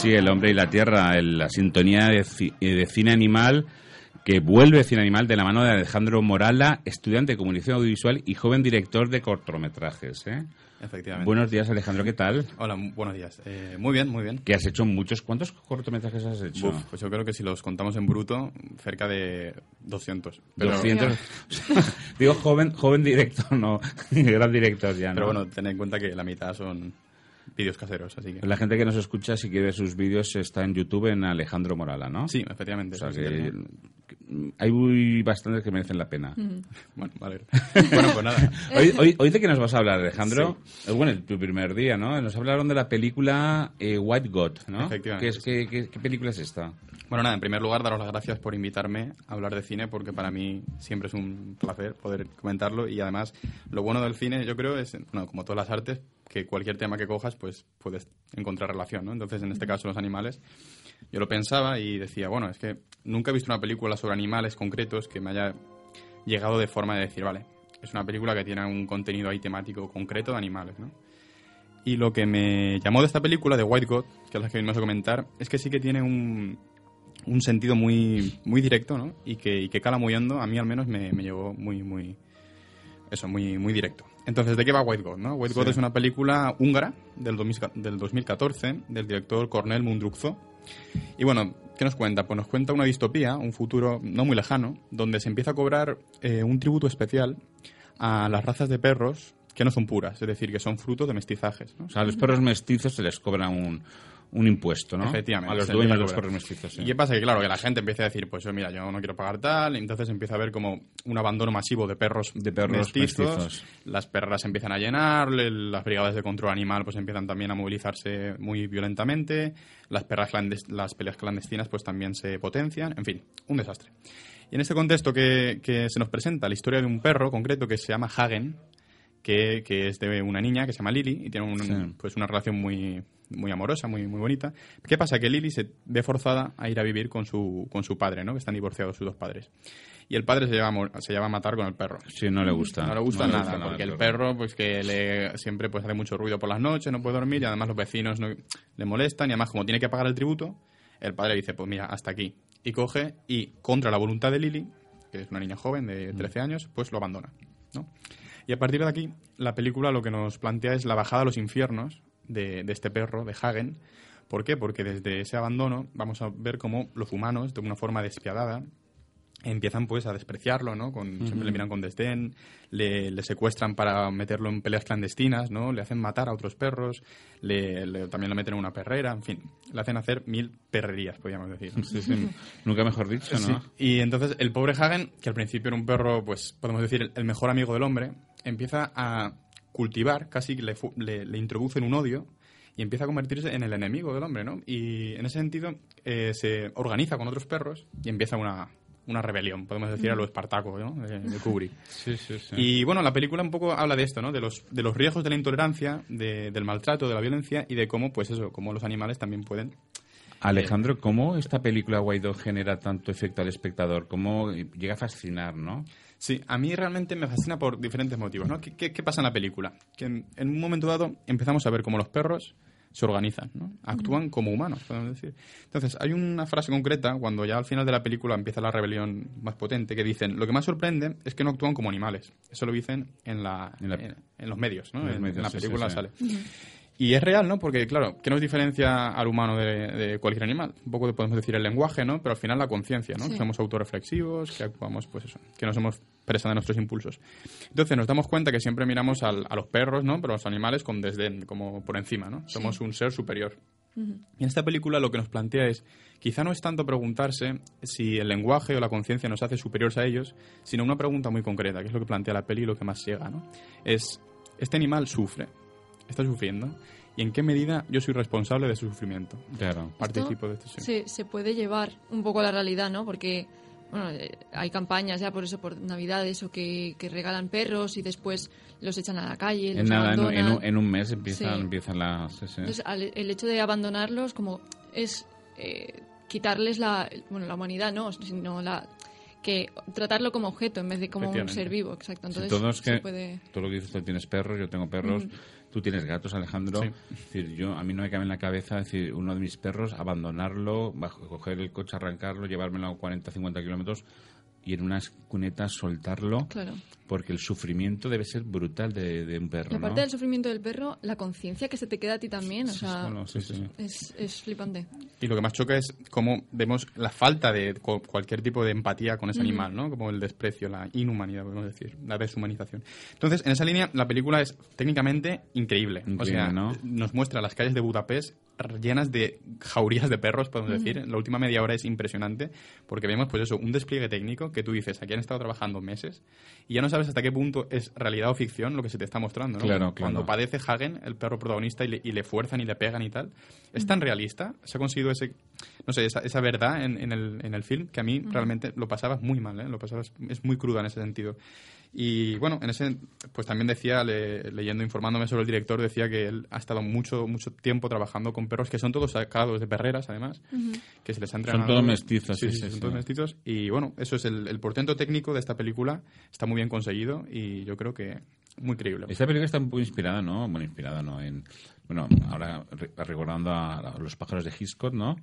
Sí, El hombre y la tierra, la sintonía de, de, cine animal que vuelve Cine Animal de la mano de Alejandro Morala, estudiante de comunicación audiovisual y joven director de cortometrajes. ¿eh? Efectivamente. Buenos días, Alejandro, ¿qué tal? Hola, buenos días. Eh, muy bien, muy bien. ¿Qué has hecho muchos? ¿Cuántos cortometrajes has hecho? pues yo creo que si los contamos en bruto, cerca de 200. 200. Digo joven, joven director, no, gran director ya, ¿no? Pero bueno, ten en cuenta que la mitad son vídeos caseros, así que... La gente que nos escucha, si quiere sus vídeos, está en YouTube en Alejandro Morala, ¿no? Sí, efectivamente. O sea que hay bastantes que merecen la pena. Bueno, vale. bueno, pues nada. Hoy, de qué nos vas a hablar, Alejandro? Sí. Bueno, tu primer día, ¿no? Nos hablaron de la película eh, White God, ¿no? Efectivamente. ¿Qué, qué, qué, película es esta? Bueno, nada, en primer lugar, daros las gracias por invitarme a hablar de cine, porque para mí siempre es un placer poder comentarlo. Y además, lo bueno del cine, yo creo, es, bueno, como todas las artes, que cualquier tema que cojas, pues puedes encontrar relación, ¿no? Entonces, en este caso, los animales, yo lo pensaba y decía, bueno, es que nunca he visto una película sobre animales concretos que me haya llegado de forma de decir, vale, es una película que tiene un contenido ahí temático concreto de animales, ¿no? Y lo que me llamó de esta película, de White God, que es la que venimos a comentar, es que sí que tiene un, un sentido muy, muy directo, ¿no? Y que, y que cala muy hondo, a mí al menos me, me llegó muy, muy, eso, muy, muy directo. Entonces, ¿de qué va White God? No? White God es una película húngara del, del 2014 del director Cornel Mundrukzo. Y bueno, ¿qué nos cuenta? Pues nos cuenta una distopía, un futuro no muy lejano, donde se empieza a cobrar eh, un tributo especial a las razas de perros que no son puras, es decir, que son fruto de mestizajes. O sea, a los perros mestizos se les cobra un, un impuesto, ¿no? Efectivamente. A los dueños de los mestizos. sí. ¿Y qué pasa? Que claro, que la gente empieza a decir, pues yo, mira, yo no quiero pagar tal, y entonces empieza a haber como un abandono masivo de perros, De perros mestizos. las perras empiezan a llenar, le- las brigadas de control animal pues empiezan también a movilizarse muy violentamente, las perras las peleas clandestinas pues también se potencian, en fin, un desastre. Y en este contexto que, que se nos presenta la historia de un perro concreto que se llama Hagen, que, que es de una niña que se llama Lily y tiene un- Sí. pues una relación muy, muy amorosa, muy, muy bonita. ¿Qué pasa? Que Lily se ve forzada a ir a vivir con su, con su padre, ¿no? Que están divorciados sus dos padres. Y el padre se lleva, a se lleva a matar con el perro. Sí, no le gusta. No le gusta No nada, porque el perro pues que le, siempre pues hace mucho ruido por las noches, no puede dormir y además los vecinos no- le molestan y además como tiene que pagar el tributo, el padre dice, pues mira, hasta aquí. Y coge y contra la voluntad de Lily, que es una niña joven de 13 años, pues lo abandona. ¿no? Y a partir de aquí, la película lo que nos plantea es la bajada a los infiernos de, de este perro, de Hagen. ¿Por qué? Porque desde ese abandono vamos a ver cómo los humanos, de una forma despiadada, empiezan pues a despreciarlo, ¿no? Con, Siempre le miran con desdén, le, le secuestran para meterlo en peleas clandestinas, ¿no? Le hacen matar a otros perros, le, le- también lo meten en una perrera, en fin, le hacen hacer mil perrerías, podríamos decir. Sí, sí. Nunca mejor dicho, ¿no? Sí. Y entonces el pobre Hagen, que al principio era un perro, pues podemos decir el mejor amigo del hombre, empieza a cultivar, casi le, le, le introducen un odio y empieza a convertirse en el enemigo del hombre, ¿no? Y en ese sentido eh, se organiza con otros perros y empieza una, una rebelión, podemos decir a lo Espartaco, ¿no? De, de Kubrick. Sí, sí, sí. Y bueno, la película un poco habla de esto, ¿no? De los, de los riesgos de la intolerancia, de- del maltrato, de la violencia y de cómo, pues eso, cómo los animales también pueden Alejandro, ¿cómo esta película Guaidó genera tanto efecto al espectador? ¿Cómo llega a fascinar, no? Sí, a mí realmente me fascina por diferentes motivos, ¿no? ¿Qué, qué- qué pasa en la película? Que en, en un momento dado empezamos a ver cómo los perros se organizan, ¿no? Actúan como humanos, podemos decir. Entonces, hay una frase concreta, cuando ya al final de la película empieza la rebelión más potente, que dicen, lo que más sorprende es que no actúan como animales. Eso lo dicen en, la, En la- en, en los medios, ¿no? En los En, medios, en la sí, sí, película sí. sale. Y es real, ¿no? Porque, claro, ¿qué nos diferencia al humano de, de cualquier animal? Un poco podemos decir el lenguaje, ¿no? Pero al final la conciencia, ¿no? Sí. Que somos autorreflexivos, que actuamos, pues eso, que no somos presa de nuestros impulsos. Entonces nos damos cuenta que siempre miramos al- a los perros, ¿no? Pero a los animales con desdén, como por encima, ¿no? Somos un ser superior. Y en esta película lo que nos plantea es, quizá no es tanto preguntarse si el lenguaje o la conciencia nos hace superiores a ellos, sino una pregunta muy concreta, que es lo que plantea la peli y lo que más llega, ¿no? Es, ¿este animal sufre? ¿Está sufriendo? ¿Y en qué medida yo soy responsable de su sufrimiento? Claro. Participo de esto, sí. se, se puede llevar un poco a la realidad, ¿no? Porque bueno, eh, hay campañas ya por eso, por Navidades, o que, que regalan perros y después los echan a la calle, En los nada, en, un- en un, en un mes empiezan, Sí. empiezan las... sí, sí. Entonces, al- el hecho de abandonarlos como es eh, quitarles la, bueno, la humanidad, ¿no? Sino la que tratarlo como objeto en vez de como un ser vivo, exacto. Entonces, todo es se que puede... todo lo que dices tú tienes perros, yo tengo perros, tú tienes gatos, Alejandro. Sí. Es decir, yo a mí no me cabe en la cabeza decir uno de mis perros abandonarlo, bajo, coger el coche, arrancarlo, llevármelo a 40, 50 kilómetros y en unas cunetas soltarlo, Claro. Porque el sufrimiento debe ser brutal de, de un perro, Y aparte ¿no? del sufrimiento del perro, la conciencia que se te queda a ti también, o Sí, sea, bueno, sí, sí. es, es flipante. Y lo que más choca es cómo vemos la falta de cu- cualquier tipo de empatía con ese animal, ¿no? Como el desprecio, la inhumanidad, podemos decir, la deshumanización. Entonces, en esa línea, la película es técnicamente increíble. o Increíble, sea, ¿no? nos muestra las calles de Budapest llenas de jaurías de perros, podemos decir. La última media hora es impresionante porque vemos, pues eso, un despliegue técnico que tú dices, aquí han estado trabajando meses y ya no sabes hasta qué punto es realidad o ficción lo que se te está mostrando, ¿no? Claro, Cuando padece Hagen, el perro protagonista, y le, y le fuerzan y le pegan y tal, es tan realista, se ha conseguido ese, no sé, esa, esa verdad en, en el, en el film que a mí realmente lo pasabas muy mal, ¿eh? Lo pasabas, es muy cruda en ese sentido. Y bueno, en ese, pues también decía, le- leyendo, informándome sobre el director, decía que él ha estado mucho, mucho tiempo trabajando con perros que son todos sacados de perreras, además, que se les ha entrenado. todos mestizos, Sí, sí, sí, sí, son todos mestizos. Y bueno, eso es el, el portento técnico de esta película, está muy bien conseguido y yo creo que muy creíble. Esta película está un poco inspirada, ¿no? Bueno, inspirada, ¿no? En, bueno, ahora re- recordando a, a Los pájaros de Hitchcock, ¿no?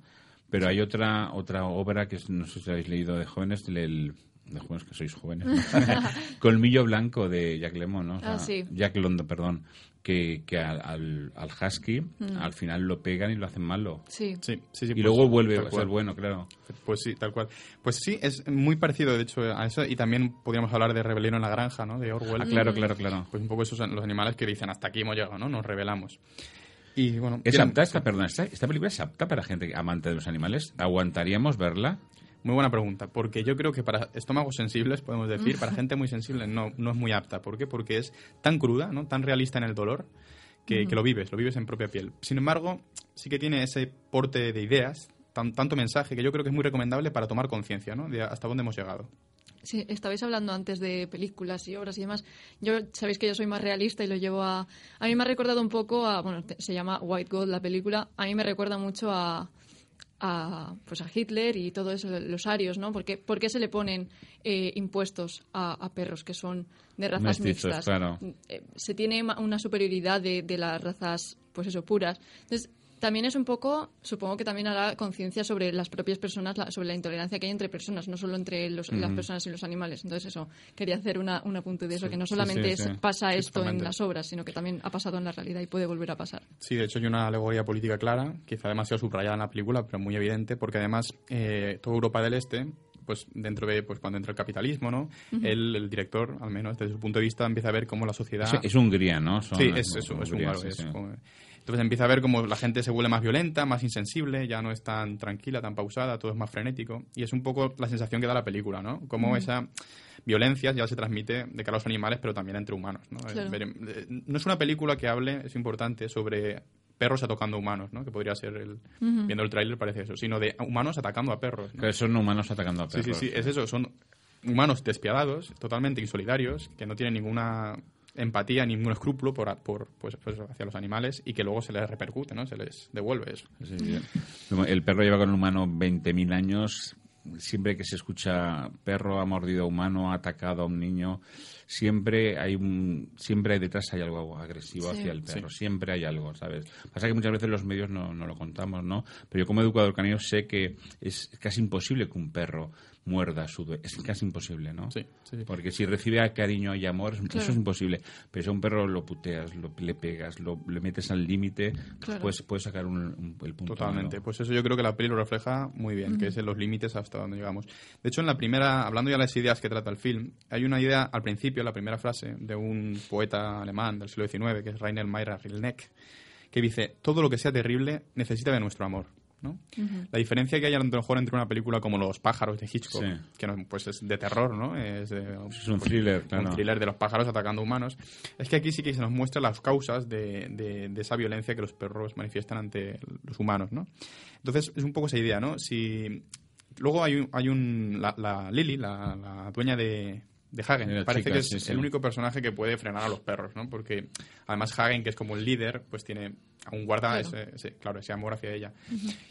Pero hay otra otra obra que no sé si habéis leído de jóvenes, del- el- de jóvenes que sois jóvenes, ¿no? Colmillo Blanco de Jack Lemmon, ¿no? O sea, Ah, sí. Jack London, perdón. Que, que al, al, al husky al final lo pegan y lo hacen malo. Sí. Sí, sí, sí, y pues, luego vuelve a ser bueno, claro. Pues sí, tal cual. Pues sí, es muy parecido, de hecho, a eso. Y también podríamos hablar de Rebelión en la Granja, ¿no? De Orwell. Ah, claro, claro, claro. Pues un poco esos los animales que dicen, hasta aquí hemos llegado, ¿no? Nos rebelamos. Y bueno, ¿Es apta esta, perdón, esta, esta película es apta para gente amante de los animales? ¿Aguantaríamos verla? Muy buena pregunta, porque yo creo que para estómagos sensibles, podemos decir, para gente muy sensible no, no es muy apta. ¿Por qué? Porque es tan cruda, ¿no? tan realista en el dolor, que, que lo vives, lo vives en propia piel. Sin embargo, sí que tiene ese porte de ideas, tan- tanto mensaje, que yo creo que es muy recomendable para tomar conciencia ¿no? de hasta dónde hemos llegado. Sí, estabais hablando antes de películas y obras y demás. Yo sabéis que yo soy más realista y lo llevo a. A mí me ha recordado un poco a. Bueno, se llama White Gold la película. A mí me recuerda mucho a. a pues a Hitler y todo eso, los arios, ¿no? Porque, ¿Por qué se le ponen eh, impuestos a, a perros que son de razas Mestizos, mixtas? claro. Eh, se tiene una superioridad de, de las razas, pues eso, puras. Entonces, también es un poco, supongo que también hará conciencia sobre las propias personas, la- sobre la intolerancia que hay entre personas, no solo entre los- las personas y los animales. Entonces, eso, quería hacer una, un apunte de eso, que no solamente sí, es- sí. pasa esto en las obras, sino que también ha pasado en la realidad y puede volver a pasar. Sí, de hecho hay una alegoría política clara, quizá demasiado subrayada en la película, pero muy evidente, porque además eh, toda Europa del Este, pues dentro de pues cuando entra el capitalismo, ¿no? Él, el director, al menos desde su punto de vista, empieza a ver cómo la sociedad... Es, es Hungría, ¿no? Son- Sí, es eso, es Hungría, sí, es sí. como- Entonces empieza a ver cómo la gente se vuelve más violenta, más insensible, ya no es tan tranquila, tan pausada, todo es más frenético. Y es un poco la sensación que da la película, ¿no? Cómo esa violencia ya se transmite de cara a los animales, pero también entre humanos, ¿no? Claro. eh, No es una película que hable, es importante, sobre perros atacando humanos, ¿no? Que podría ser el... Viendo el tráiler parece eso, sino de humanos atacando a perros, ¿no? Pero son humanos atacando a Sí, perros. sí, sí, es eso, son humanos despiadados, totalmente insolidarios, que no tienen ninguna empatía, ningún escrúpulo por, por, pues, pues, hacia los animales y que luego se les repercute, ¿no? Se les devuelve eso. Sí, sí. El perro lleva con el humano 20.000 años. Siempre que se escucha perro ha mordido a humano, ha atacado a un niño, siempre hay un, siempre hay detrás hay algo agresivo Sí. hacia el perro. Siempre hay algo, ¿sabes? Pasa que muchas veces los medios no, no lo contamos, ¿no? Pero yo como educador canino sé que es casi imposible que un perro muerda a su due- Es casi imposible, ¿no? Sí, sí, sí. Porque si recibe cariño y amor, es- Claro. eso es imposible. Pero si a un perro lo puteas, lo, le pegas, lo, le metes al límite, Claro. pues puedes sacar un, un- el punto Totalmente. malo. Pues eso yo creo que la peli lo refleja muy bien, que es en los límites hasta donde llegamos. De hecho, en la primera, hablando ya de las ideas que trata el film, hay una idea al principio, la primera frase, de un poeta alemán del siglo XIX, que es Rainer Mayer Rilke, que dice, todo lo que sea terrible necesita de nuestro amor. ¿No? La diferencia que hay a lo mejor entre una película como Los pájaros de Hitchcock, Sí. que no, pues es de terror, ¿no? Es, de- Es un thriller, claro. un thriller de los pájaros atacando humanos. Es que aquí sí que se nos muestra las causas de, de- de esa violencia que los perros manifiestan ante los humanos, ¿no? Entonces, es un poco esa idea, ¿no? Si... Luego hay un... Hay un la, la Lily, la, la dueña de, de Hagen, parece chica, que es sí, sí. el único personaje que puede frenar a los perros, ¿no? Porque además Hagen, que es como el líder, pues tiene aún guarda Claro. ese, ese- claro, ese amor hacia ella.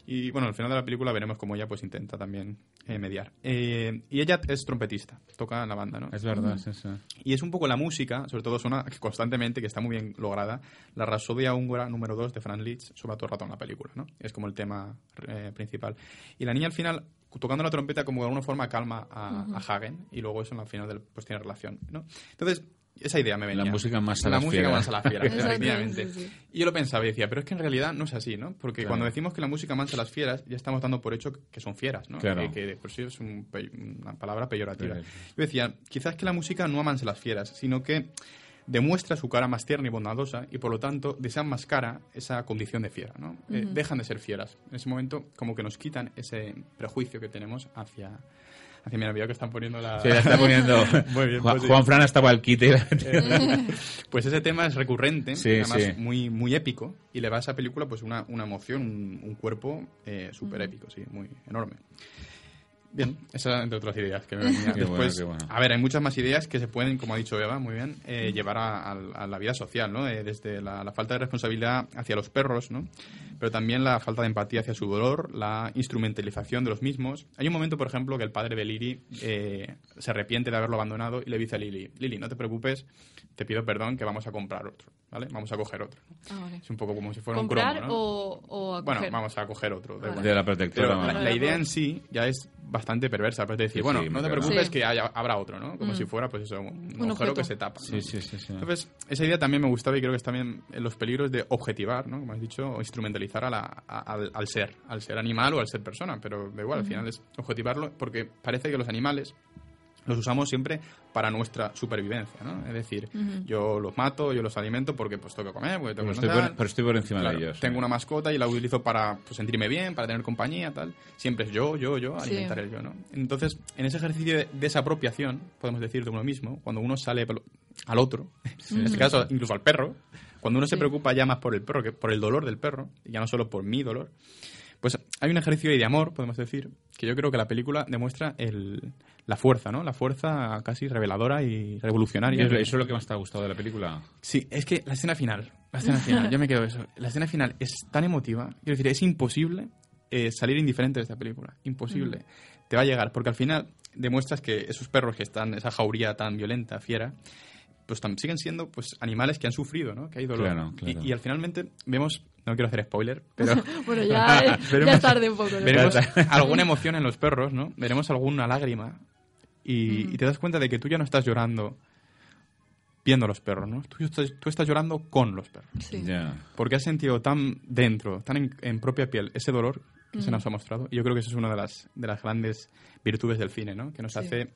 Y bueno, al final de la película veremos cómo ella pues intenta también eh, mediar. Eh, y ella es trompetista, toca en la banda, ¿no? Es verdad, es eso. Y es un poco la música, sobre todo suena constantemente, que está muy bien lograda, la Rapsodia húngara número 2 de Franz Liszt, suena todo el rato en la película, ¿no? Es como el tema eh, principal. Y la niña al final, tocando la trompeta, como de alguna forma calma a, a Hagen, y luego eso al final del, pues tiene relación, ¿no? Entonces, esa idea me venía. La música más a La las música más a las fieras, Exacto, efectivamente. sí, sí. Y yo lo pensaba y decía, pero es que en realidad no es así, ¿no? Porque Claro. cuando decimos que la música mansa a las fieras, ya estamos dando por hecho que son fieras, ¿no? Claro. Que, que por sí es un una palabra peyorativa. Yo decía, quizás que la música no amansa a las fieras, sino que demuestra su cara más tierna y bondadosa y por lo tanto desenmascara esa condición de fiera, ¿no? Eh, dejan de ser fieras. En ese momento como que nos quitan ese prejuicio que tenemos hacia... Hacia mi novio que están poniendo la... Se la está poniendo. Muy bien, Juan, pues sí. Juan Fran estaba al quite. Pues ese tema es recurrente, Sí, además sí. muy muy épico y le va a esa película pues una, una emoción, un, un cuerpo eh, súper épico, sí, muy enorme. Bien, esa entre otras ideas que me venía. Bueno, Después, qué bueno. a ver, hay muchas más ideas que se pueden, como ha dicho Eva, muy bien, eh, llevar a, a- a la vida social, ¿no? Eh, desde la, la falta de responsabilidad hacia los perros, ¿no? Pero también la falta de empatía hacia su dolor, la instrumentalización de los mismos. Hay un momento, por ejemplo, que el padre de Lily eh, se arrepiente de haberlo abandonado y le dice a Lily, Lily, no te preocupes, te pido perdón que vamos a comprar otro, ¿vale? Vamos a coger otro. ¿no? Ah, vale. Es un poco como si fuera un ¿Comprar cromo, ¿no? o, o acoger? Bueno, vamos a coger otro. Vale. De la protectora. Pero la, la idea en sí ya es bastante perversa. Pues de decir, Sí, bueno, sí, no te preocupes Sí. que haya- habrá otro, ¿no? Como Mm. si fuera, pues eso, un, Un agujero objeto. que se tapa. Sí, ¿no? sí, sí, sí. Entonces, esa idea también me gustaba y creo que es también en los peligros de objetivar, ¿no? Como has dicho, o instrumentalizar a la- a- al, al ser, al ser animal o al ser persona, pero da igual, al final es objetivarlo porque parece que los animales los usamos siempre para nuestra supervivencia, ¿no? Es decir, yo los mato, yo los alimento porque pues tengo que comer, porque tengo Pero que estoy, por, pero estoy por encima Claro, de ellos. Tengo sí. una mascota y la utilizo para pues, sentirme bien, para tener compañía, tal. Siempre es yo, yo, yo, Sí. alimentar el yo, ¿no? Entonces, en ese ejercicio de desapropiación, podemos decir de uno mismo, cuando uno sale al otro, en este caso incluso al perro, cuando uno se preocupa ya más por el perro que por el dolor del perro, y ya no solo por mi dolor, pues hay un ejercicio ahí de amor, podemos decir, que yo creo que la película demuestra el, la fuerza, ¿no? La fuerza casi reveladora y revolucionaria. ¿Y ¿Eso es lo que más te ha gustado de la película? Sí, es que la escena final, la escena final, yo me quedo eso. La escena final es tan emotiva, quiero decir, es imposible eh, salir indiferente de esta película, imposible. Te va a llegar, porque al final demuestras que esos perros que están, esa jauría tan violenta, fiera, pues tam- siguen siendo pues animales que han sufrido, ¿no? Que hay dolor. Claro, claro. Y, y al finalmente vemos, no quiero hacer spoiler, pero Bueno, ya, ya Veremos- es tarde un poco. ¿no? veremos alguna emoción en los perros, ¿no? Veremos alguna lágrima y, Mm. y te das cuenta de que tú ya no estás llorando viendo a los perros, ¿no? Tú estás, tú estás llorando con los perros. Sí. Ya. Porque has sentido tan dentro, tan en, en propia piel, ese dolor que se Mm. nos ha mostrado. Y yo creo que eso es una de las, de las grandes virtudes del cine, ¿no? Que nos Sí. hace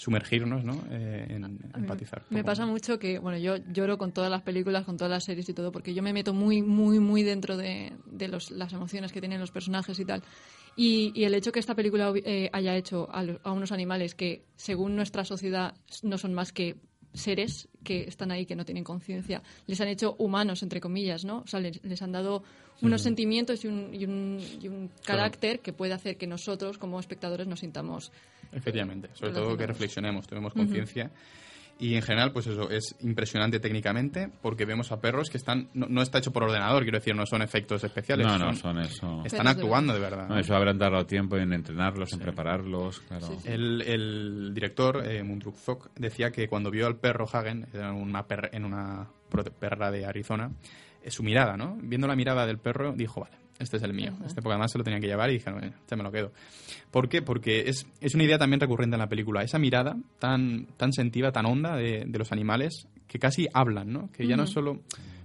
sumergirnos, ¿no? Eh, en empatizar. Me pasa mucho que, bueno, yo lloro con todas las películas, con todas las series y todo, porque yo me meto muy, muy, muy dentro de, de los- las emociones que tienen los personajes y tal. Y, y el hecho que esta película eh, haya hecho a, unos animales que, según nuestra sociedad, no son más que seres que están ahí, que no tienen conciencia, les han hecho humanos, entre comillas, ¿no? O sea, les, les han dado unos sentimientos y un, y un, y un carácter que puede hacer que nosotros, como espectadores, nos sintamos Efectivamente, sobre todo que reflexionemos, tomemos conciencia. Y en general, pues eso, es impresionante técnicamente porque vemos a perros que están... No, no está hecho por ordenador, quiero decir, no son efectos especiales. No, no, son- eso. Están actuando de verdad. No, eso habrán tardado tiempo en entrenarlos, en prepararlos, claro. Sí, sí. El, el director, eh, Mundruk Zok, decía que cuando vio al perro Hagen en una, perra, en una perra de Arizona, eh, su mirada, ¿no? Viendo la mirada del perro, dijo, vale, este es el mío. Este porque además se lo tenía que llevar y dije, bueno, este me lo quedo. ¿Por qué? Porque es, es una idea también recurrente en la película. Esa mirada tan, tan sentiva, tan honda de, de los animales que casi hablan, ¿no? Que ya no Ujú. solo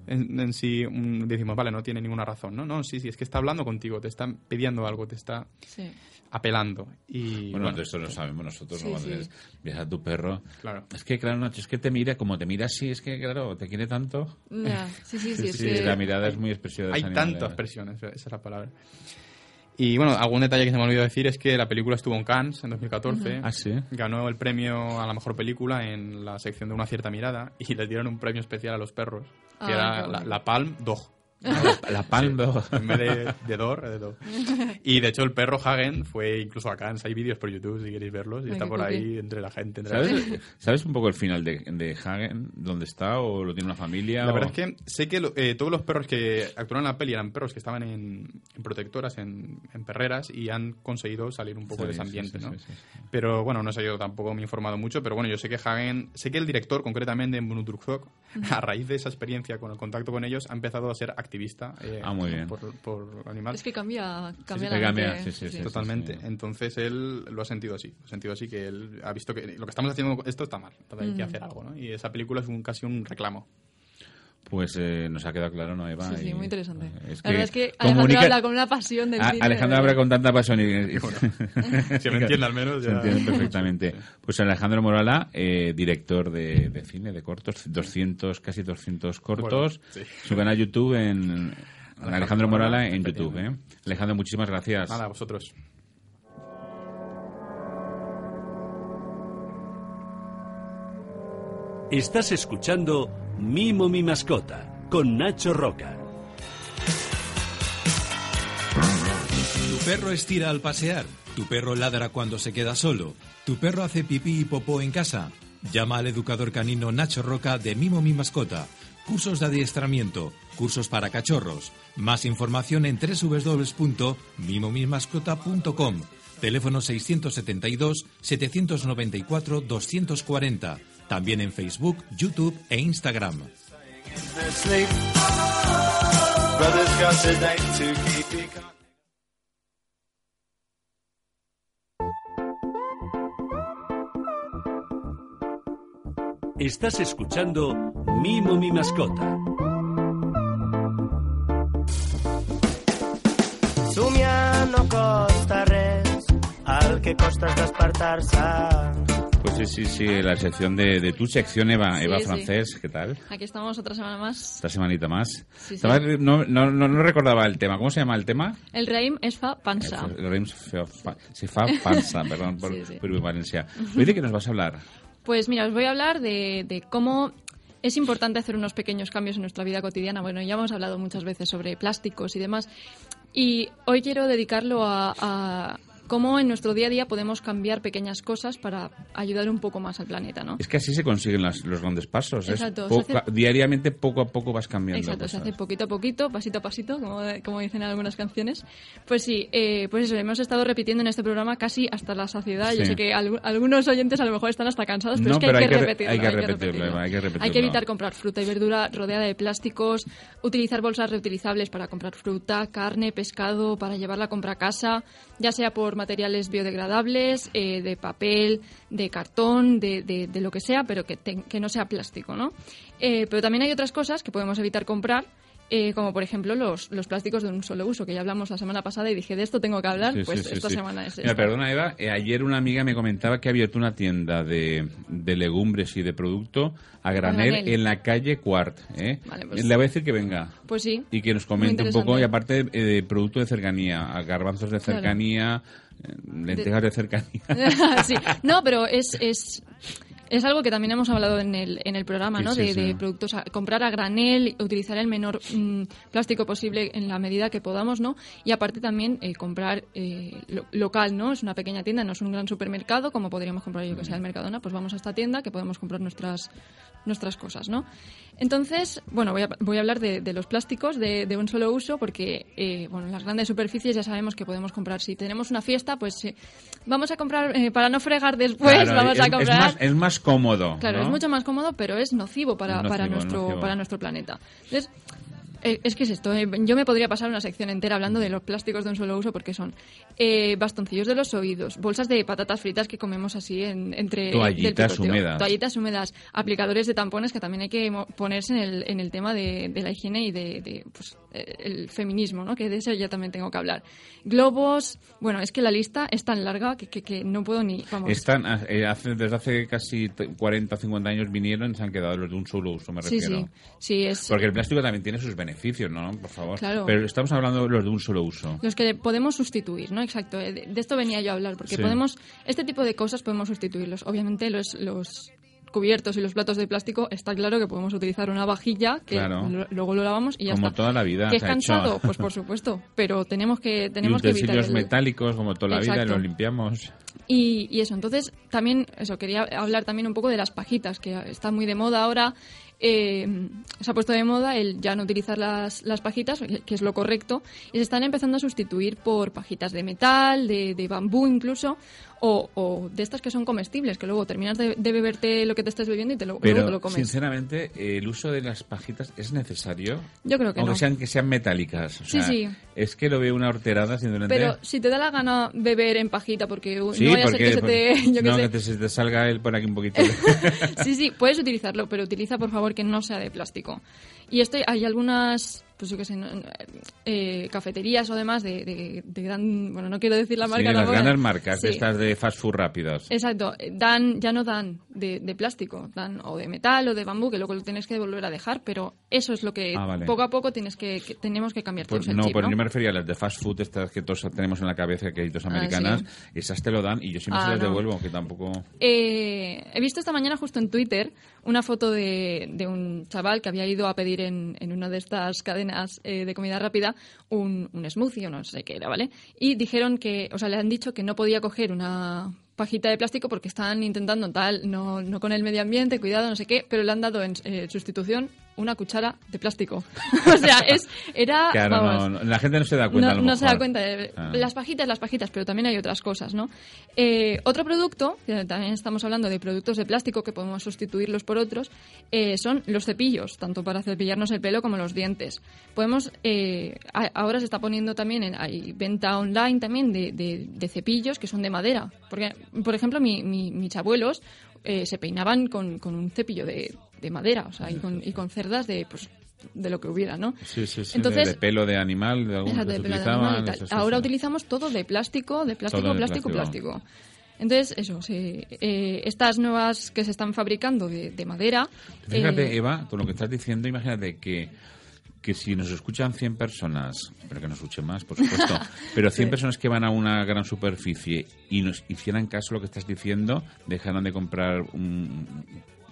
en, en sí mm, decimos, vale, no tiene ninguna razón, ¿no? No, sí, sí, es que está hablando contigo, te está pidiendo algo, te está Sí. Apelando. Y, Bueno, de eso lo sabemos nosotros, Sí, ¿no? Cuando sí. ves- a tu perro. Claro. Es que, claro, Nacho, es que te mira, como te mira así, es que, claro, te quiere tanto. Sí, sí, sí. la mirada es muy expresiva de Hay tantas presiones, esa es la palabra. Y bueno, algún detalle que se me olvidó decir es que la película estuvo en Cannes en 2014. Ah, sí. Ganó el premio a la mejor película en la sección de una cierta mirada y le dieron un premio especial a los perros, que Ah, era la, bueno. la Palm Dog. La palma. En vez de, de Dor, de. Y de hecho el perro Hagen fue incluso a Cannes. Hay vídeos por YouTube si queréis verlos y Ay, está por ahí entre la gente. entre la ¿Sabes, ¿Sabes un poco el final de, de Hagen? ¿Dónde está? ¿O lo tiene una familia? La o- verdad es que sé que lo- eh, todos los perros que actuaron en la peli eran perros que estaban en, en protectoras, en, en perreras, y han conseguido salir un poco de ese Sí, sí, ambiente, sí, ¿no? sí, sí, sí. Pero bueno, no sé, yo tampoco me he informado mucho, pero bueno, yo sé que Hagen, sé que el director, concretamente en Bunudrukzok, a raíz de esa experiencia con el contacto con ellos, ha empezado a ser activista eh, Ah, muy bien. por, por animales. Es que cambia, cambia sí, la cambia, mente, sí, sí, sí. Totalmente. sí. Entonces él lo ha sentido así. Lo ha sentido así que él ha visto que lo que estamos haciendo esto está mal. Entonces hay que Mm. hacer algo, ¿no? Y esa película es un, casi un reclamo. Pues eh, nos ha quedado claro, ¿no, Eva? Sí, sí, Y, muy interesante. eh, Es la verdad es que Alejandro comunica- habla con una pasión del A- cine. Alejandro de habla con tanta pasión y, y- Si me entiende al menos, Se entiende perfectamente. Pues Alejandro Morala, eh, director de, de cine, de cortos, 200, casi 200 cortos. Bueno, sí. Su canal YouTube en, Alejandro Morala en YouTube. ¿eh? Alejandro, muchísimas gracias. Nada, a vosotros. Estás escuchando Mimo mi mascota con Nacho Roca. Tu perro estira al pasear. Tu perro ladra cuando se queda solo. Tu perro hace pipí y popó en casa. Llama al educador canino Nacho Roca de Mimo Mi Mascota. Cursos de adiestramiento, cursos para cachorros. Más información en www.mimomismascota.com. Teléfono 672 794 240. También en Facebook, YouTube e Instagram. Estás escuchando Mimo mi mascota. Somiar no costa res, el que costa és despertar-se. Pues sí, sí, sí, la sección de, de tu sección, Eva, Sí, Eva sí. Francés, ¿qué tal? Aquí estamos otra semana más. Esta semanita más. Sí, no, no, no, no recordaba el tema. ¿Cómo se llama el tema? El Reim es fa pansa. El Reims fe- fa- se fa pansa, perdón por, por mi valencia. ¿de qué nos vas a hablar? Pues mira, os voy a hablar de, de cómo es importante hacer unos pequeños cambios en nuestra vida cotidiana. Bueno, ya hemos hablado muchas veces sobre plásticos y demás. Y hoy quiero dedicarlo a, a cómo en nuestro día a día podemos cambiar pequeñas cosas para ayudar un poco más al planeta, ¿no? Es que así se consiguen las- los grandes pasos. Exacto, se hace- diariamente, poco a poco vas cambiando. Exacto, se cosas. hace poquito a poquito, pasito a pasito, como, como dicen algunas canciones. Pues sí, eh, pues eso, hemos estado repitiendo en este programa casi hasta la saciedad. Yo Sí. sé que al- algunos oyentes a lo mejor están hasta cansados, pero No, es que pero hay, hay que, que re- repetirlo, hay que repetirlo, hay que repetirlo. Hay que evitar comprar fruta y verdura rodeada de plásticos, utilizar bolsas reutilizables para comprar fruta, carne, pescado, para llevar la compra a casa, ya sea por materiales biodegradables, eh, de papel, de cartón, de, de- de lo que sea, pero que, te- que no sea plástico, ¿no? Eh, pero también hay otras cosas que podemos evitar comprar. eh, como por ejemplo los, los plásticos de un solo uso, que ya hablamos la semana pasada y dije, de esto tengo que hablar, Sí, pues sí, esta sí. semana es Mira, esta. perdona, Eva. eh, ayer una amiga me comentaba que ha abierto una tienda de, de legumbres y de producto a granel, granel. en la calle Cuart. ¿eh? Vale, pues- Le voy a decir que venga. Pues sí. Y que nos comente un poco, y aparte de producto de cercanía, a garbanzos de cercanía, lentejas de, cercanía. sí. No, pero es, es, es algo que también hemos hablado en el, en el programa, ¿no? Sí, sí, de, sí. productos, a- comprar a granel, utilizar el menor mm, plástico posible en la medida que podamos, ¿no? Y aparte también eh, comprar eh, lo- local, ¿no? Es una pequeña tienda, no es un gran supermercado como podríamos comprar yo que sea el Mercadona, pues vamos a esta tienda que podemos comprar nuestras nuestras cosas, ¿no? Entonces, bueno, voy a, voy a hablar de, de los plásticos de, de un solo uso porque, eh, bueno, en las grandes superficies ya sabemos que podemos comprar. Si tenemos una fiesta, pues eh, vamos a comprar, eh, para no fregar después, Claro, vamos es, a es comprar... más, es más cómodo. Claro, ¿no? es mucho más cómodo, pero es nocivo para, nocivo, para, es nuestro, nocivo. para nuestro planeta. Entonces, es que es esto. eh, Yo me podría pasar una sección entera hablando de los plásticos de un solo uso porque son eh, bastoncillos de los oídos, bolsas de patatas fritas que comemos así en, entre Toallitas del húmedas. toallitas húmedas, aplicadores de tampones que también hay que ponerse en el, en el tema de, de la higiene y de, de, pues, eh, el feminismo, ¿no? Que de eso ya también tengo que hablar. Globos, bueno, es que la lista es tan larga que, que, que no puedo ni vamos. Están, eh, hace- desde hace casi t- 40 o 50 años vinieron y se han quedado los de un solo uso, me Sí, refiero. sí, sí es Porque el plástico también tiene sus beneficios, ¿no? Por favor. Claro. Pero estamos hablando de los de un solo uso. Los que podemos sustituir, ¿no? Exacto. eh, De, de esto venía yo a hablar, porque Sí. podemos, este tipo de cosas podemos sustituirlos. Obviamente los, los cubiertos y los platos de plástico, está claro que podemos utilizar una vajilla que Claro. lo- luego lo lavamos y ya Como está. toda la vida ¿Que es ha hecho. cansado? Pues por supuesto, pero tenemos que, Y tenemos que evitar utensilios el- metálicos, como toda la vida, Exacto. los limpiamos. y, y eso, entonces también, eso, quería hablar también un poco de las pajitas, que está muy de moda ahora. Eh, se ha puesto de moda el ya no utilizar las, las pajitas, que es lo correcto, y se están empezando a sustituir por pajitas de metal, de, de bambú incluso, o, o de estas que son comestibles, que luego terminas de, de beberte lo que te estés bebiendo y te lo, luego te Pero, lo comes. sinceramente, el uso de las pajitas es necesario. Yo creo que Aunque no. sean, que sean metálicas. O Sí, sea, sí. Es que lo veo una horterada, simplemente. Pero si te da la gana beber en pajita, porque Sí, no vaya a ser que se te... yo no, que te, se te salga él por aquí un poquito. sí, sí, puedes utilizarlo, pero utiliza por favor que no sea de plástico. Y esto hay algunas, pues yo qué sé, no- eh, cafeterías o demás de, de- de gran, bueno, no quiero decir la sí, marca las tampoco. grandes marcas de Sí. estas de fast food rápidas. Exacto, eh, dan, ya no dan de, de plástico, dan o de metal o de bambú, que luego lo tienes que volver a dejar, pero eso es lo que Ah, vale. poco a poco tienes que, que- tenemos que cambiar Pues no, chip, pues ¿no? yo me refería a las de fast food, estas que todos tenemos en la cabeza, que hay dos Ah, americanas. sí. Esas te lo dan y yo siempre Ah, se las no. devuelvo, que tampoco. Eh, he visto esta mañana justo en Twitter una foto de, de un chaval que había ido a pedir en, en una de estas cadenas eh, de comida rápida un, un smoothie o no sé qué era, ¿vale? Y dijeron que, o sea, le han dicho que no podía coger una pajita de plástico porque están intentando tal, no, no con el medio ambiente, cuidado, no sé qué, pero le han dado en eh, sustitución una cuchara de plástico. o sea, es, era... Claro, vamos, no, no, la gente no se da cuenta. no, a lo no se da cuenta. de- Ah. Las pajitas, las pajitas, pero también hay otras cosas, ¿no? Eh, otro producto, que también estamos hablando de productos de plástico que podemos sustituirlos por otros, eh, son los cepillos, tanto para cepillarnos el pelo como los dientes. Podemos, eh, a- ahora se está poniendo también, en, hay venta online también de, de- de cepillos que son de madera. Porque, por ejemplo, mi- mi- mis abuelos eh, se peinaban con, con un cepillo de, de madera, o sea, y con, y con cerdas de, pues, de lo que hubiera, ¿no? Sí, sí, sí. Entonces- de, de pelo de animal, de que de se pelo de utilizaban. animal y tal. eso sí, Ahora sí. utilizamos todo de plástico, de plástico, plástico, plástico. plástico. Entonces, eso, sí, eh, estas nuevas que se están fabricando de, de madera... Fíjate, eh, Eva, con lo que estás diciendo, imagínate que, que si nos escuchan 100 personas, pero que nos escuchen más, por supuesto, pero 100 Sí. personas que van a una gran superficie y nos hicieran caso a lo que estás diciendo, dejaran de comprar un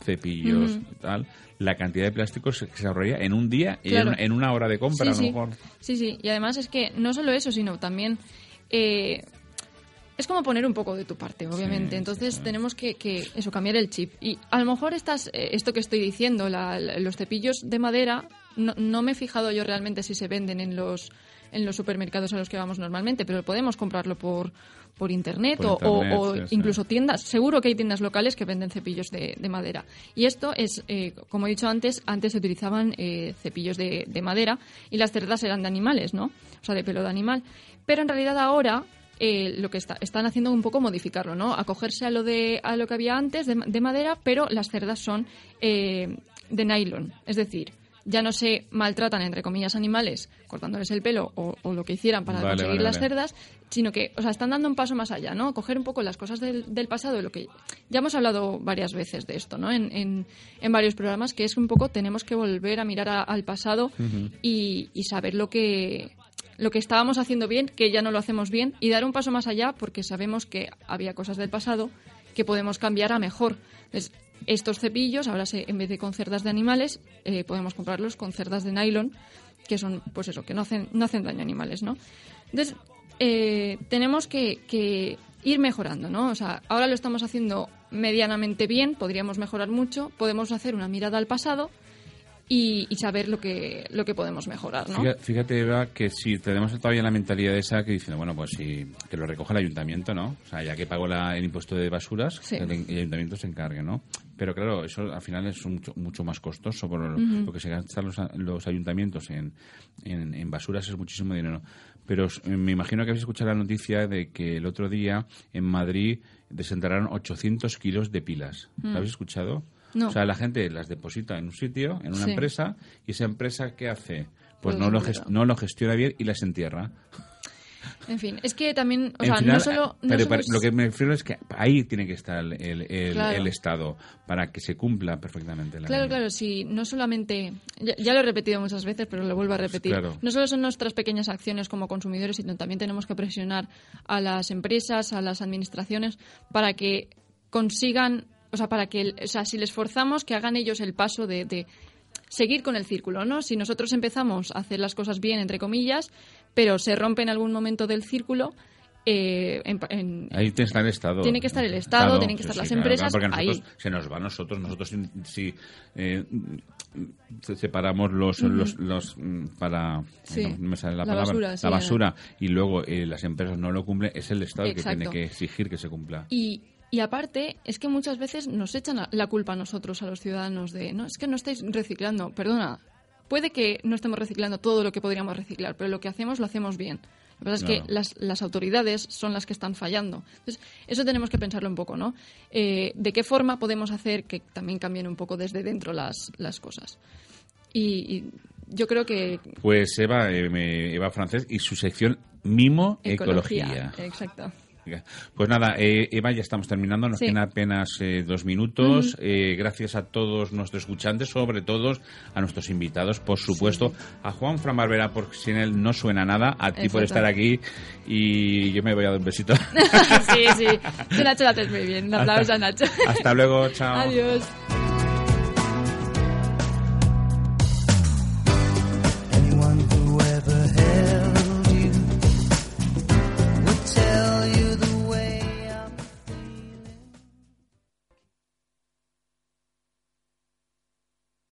cepillos Ujú. tal, la cantidad de plásticos se, se ahorraría en un día y en, en una hora de compra, a sí, lo sí. mejor. Sí, sí, y además es que no solo eso, sino también... eh, es como poner un poco de tu parte, obviamente. Sí, Entonces sí, sí. tenemos que, que, eso, cambiar el chip. Y a lo mejor estas, eh, esto que estoy diciendo, la- la- los cepillos de madera, no, no me he fijado yo realmente si se venden en los en los supermercados a los que vamos normalmente, pero podemos comprarlo por, por internet, Por o, o- incluso tiendas. Seguro que hay tiendas locales que venden cepillos de, de madera. Y esto es, eh, como he dicho antes, antes se utilizaban eh, cepillos de, de madera y las cerdas eran de animales, ¿no? O sea, de pelo de animal. Pero en realidad ahora eh, lo que está- están haciendo un poco modificarlo, ¿no? Acogerse a lo de a lo que había antes de, de madera, pero las cerdas son eh, de nylon, es decir. Ya no se maltratan, entre comillas, animales cortándoles el pelo o, o lo que hicieran para Vale, conseguir vale, las vale. cerdas, sino que, o sea, están dando un paso más allá, ¿no? Coger un poco las cosas del, del pasado, lo que ya hemos hablado varias veces de esto, ¿no? En, en, en varios programas, que es un poco tenemos que volver a mirar a- al pasado y, y saber lo que lo que estábamos haciendo bien, que ya no lo hacemos bien, y dar un paso más allá porque sabemos que había cosas del pasado que podemos cambiar a mejor. Entonces, estos cepillos, ahora se, en vez de con cerdas de animales, eh, podemos comprarlos con cerdas de nylon, que son, pues eso, que no hacen, no hacen daño a animales, ¿no? Entonces, eh, tenemos que, que ir mejorando, ¿no? O sea, ahora lo estamos haciendo medianamente bien, podríamos mejorar mucho, podemos hacer una mirada al pasado y, y saber lo que, lo que podemos mejorar, ¿no? Fíjate, Eva, que si tenemos todavía la mentalidad esa que dicen, bueno, pues si que lo recoja el ayuntamiento, ¿no? O sea, ya que pago la- el impuesto de basuras, Sí. el, el ayuntamiento se encargue, ¿no? Pero claro, eso al final es mucho, mucho más costoso, por lo, Ujú. lo que se gastan los, los ayuntamientos en, en, en basuras es muchísimo dinero. Pero me imagino que habéis escuchado la noticia de que el otro día en Madrid desenterraron 800 kilos de pilas. Mm. ¿Lo habéis escuchado? No. O sea, la gente las deposita en un sitio, en una Sí. empresa, y esa empresa, ¿qué hace? Pues Pues no lo, no lo gestiona bien y las entierra. En fin, es que también, o En sea, final, no solo... no pero solo para- es- lo que me refiero es que ahí tiene que estar el, el- el- Claro. el Estado para que se cumpla perfectamente la Claro, ley. claro, sí, no solamente, ya, ya lo he repetido muchas veces, pero lo vuelvo a repetir. Claro. No solo son nuestras pequeñas acciones como consumidores, sino también tenemos que presionar a las empresas, a las administraciones, para que consigan, o sea, para que, o sea, si les forzamos, que hagan ellos el paso de, de seguir con el círculo, ¿no? Si nosotros empezamos a hacer las cosas bien, entre comillas, pero se rompe en algún momento del círculo, eh, en- en- Ahí tiene que estar el Estado. Tiene que estar el Estado, tienen que estar las empresas porque nosotros, ahí. se nos va a nosotros. Nosotros, si, eh, se- separamos los, los, los, mm, para. Sí. no me sale la, La palabra. basura, sí, la basura. Y luego eh, las empresas no lo cumplen, es el Estado que tiene que exigir que se cumpla. Y, y aparte, es que muchas veces nos echan la culpa a nosotros, a los ciudadanos, de, no, es que no estáis reciclando. Perdona, puede que no estemos reciclando todo lo que podríamos reciclar, pero lo que hacemos lo hacemos bien. Lo que pasa es que las, las autoridades son las que están fallando. Entonces, eso tenemos que pensarlo un poco, ¿no? Eh, ¿De qué forma podemos hacer que también cambien un poco desde dentro las, las cosas? Y, y yo creo que... Pues Eva, eh, Eva Francés y su sección Mimo Ecología. Exacto. Pues nada, eh, Eva, ya estamos terminando. Nos Sí. quedan apenas eh, dos minutos. Eh, gracias a todos nuestros escuchantes, sobre todo a nuestros invitados, por supuesto. A Juan Fran Barbera, porque sin él no suena nada. A ti por estar aquí. Y yo me voy a dar un besito. sí, sí. Tú, Nacho, haces muy bien. Un aplauso a Nacho. Hasta luego, chao. Adiós.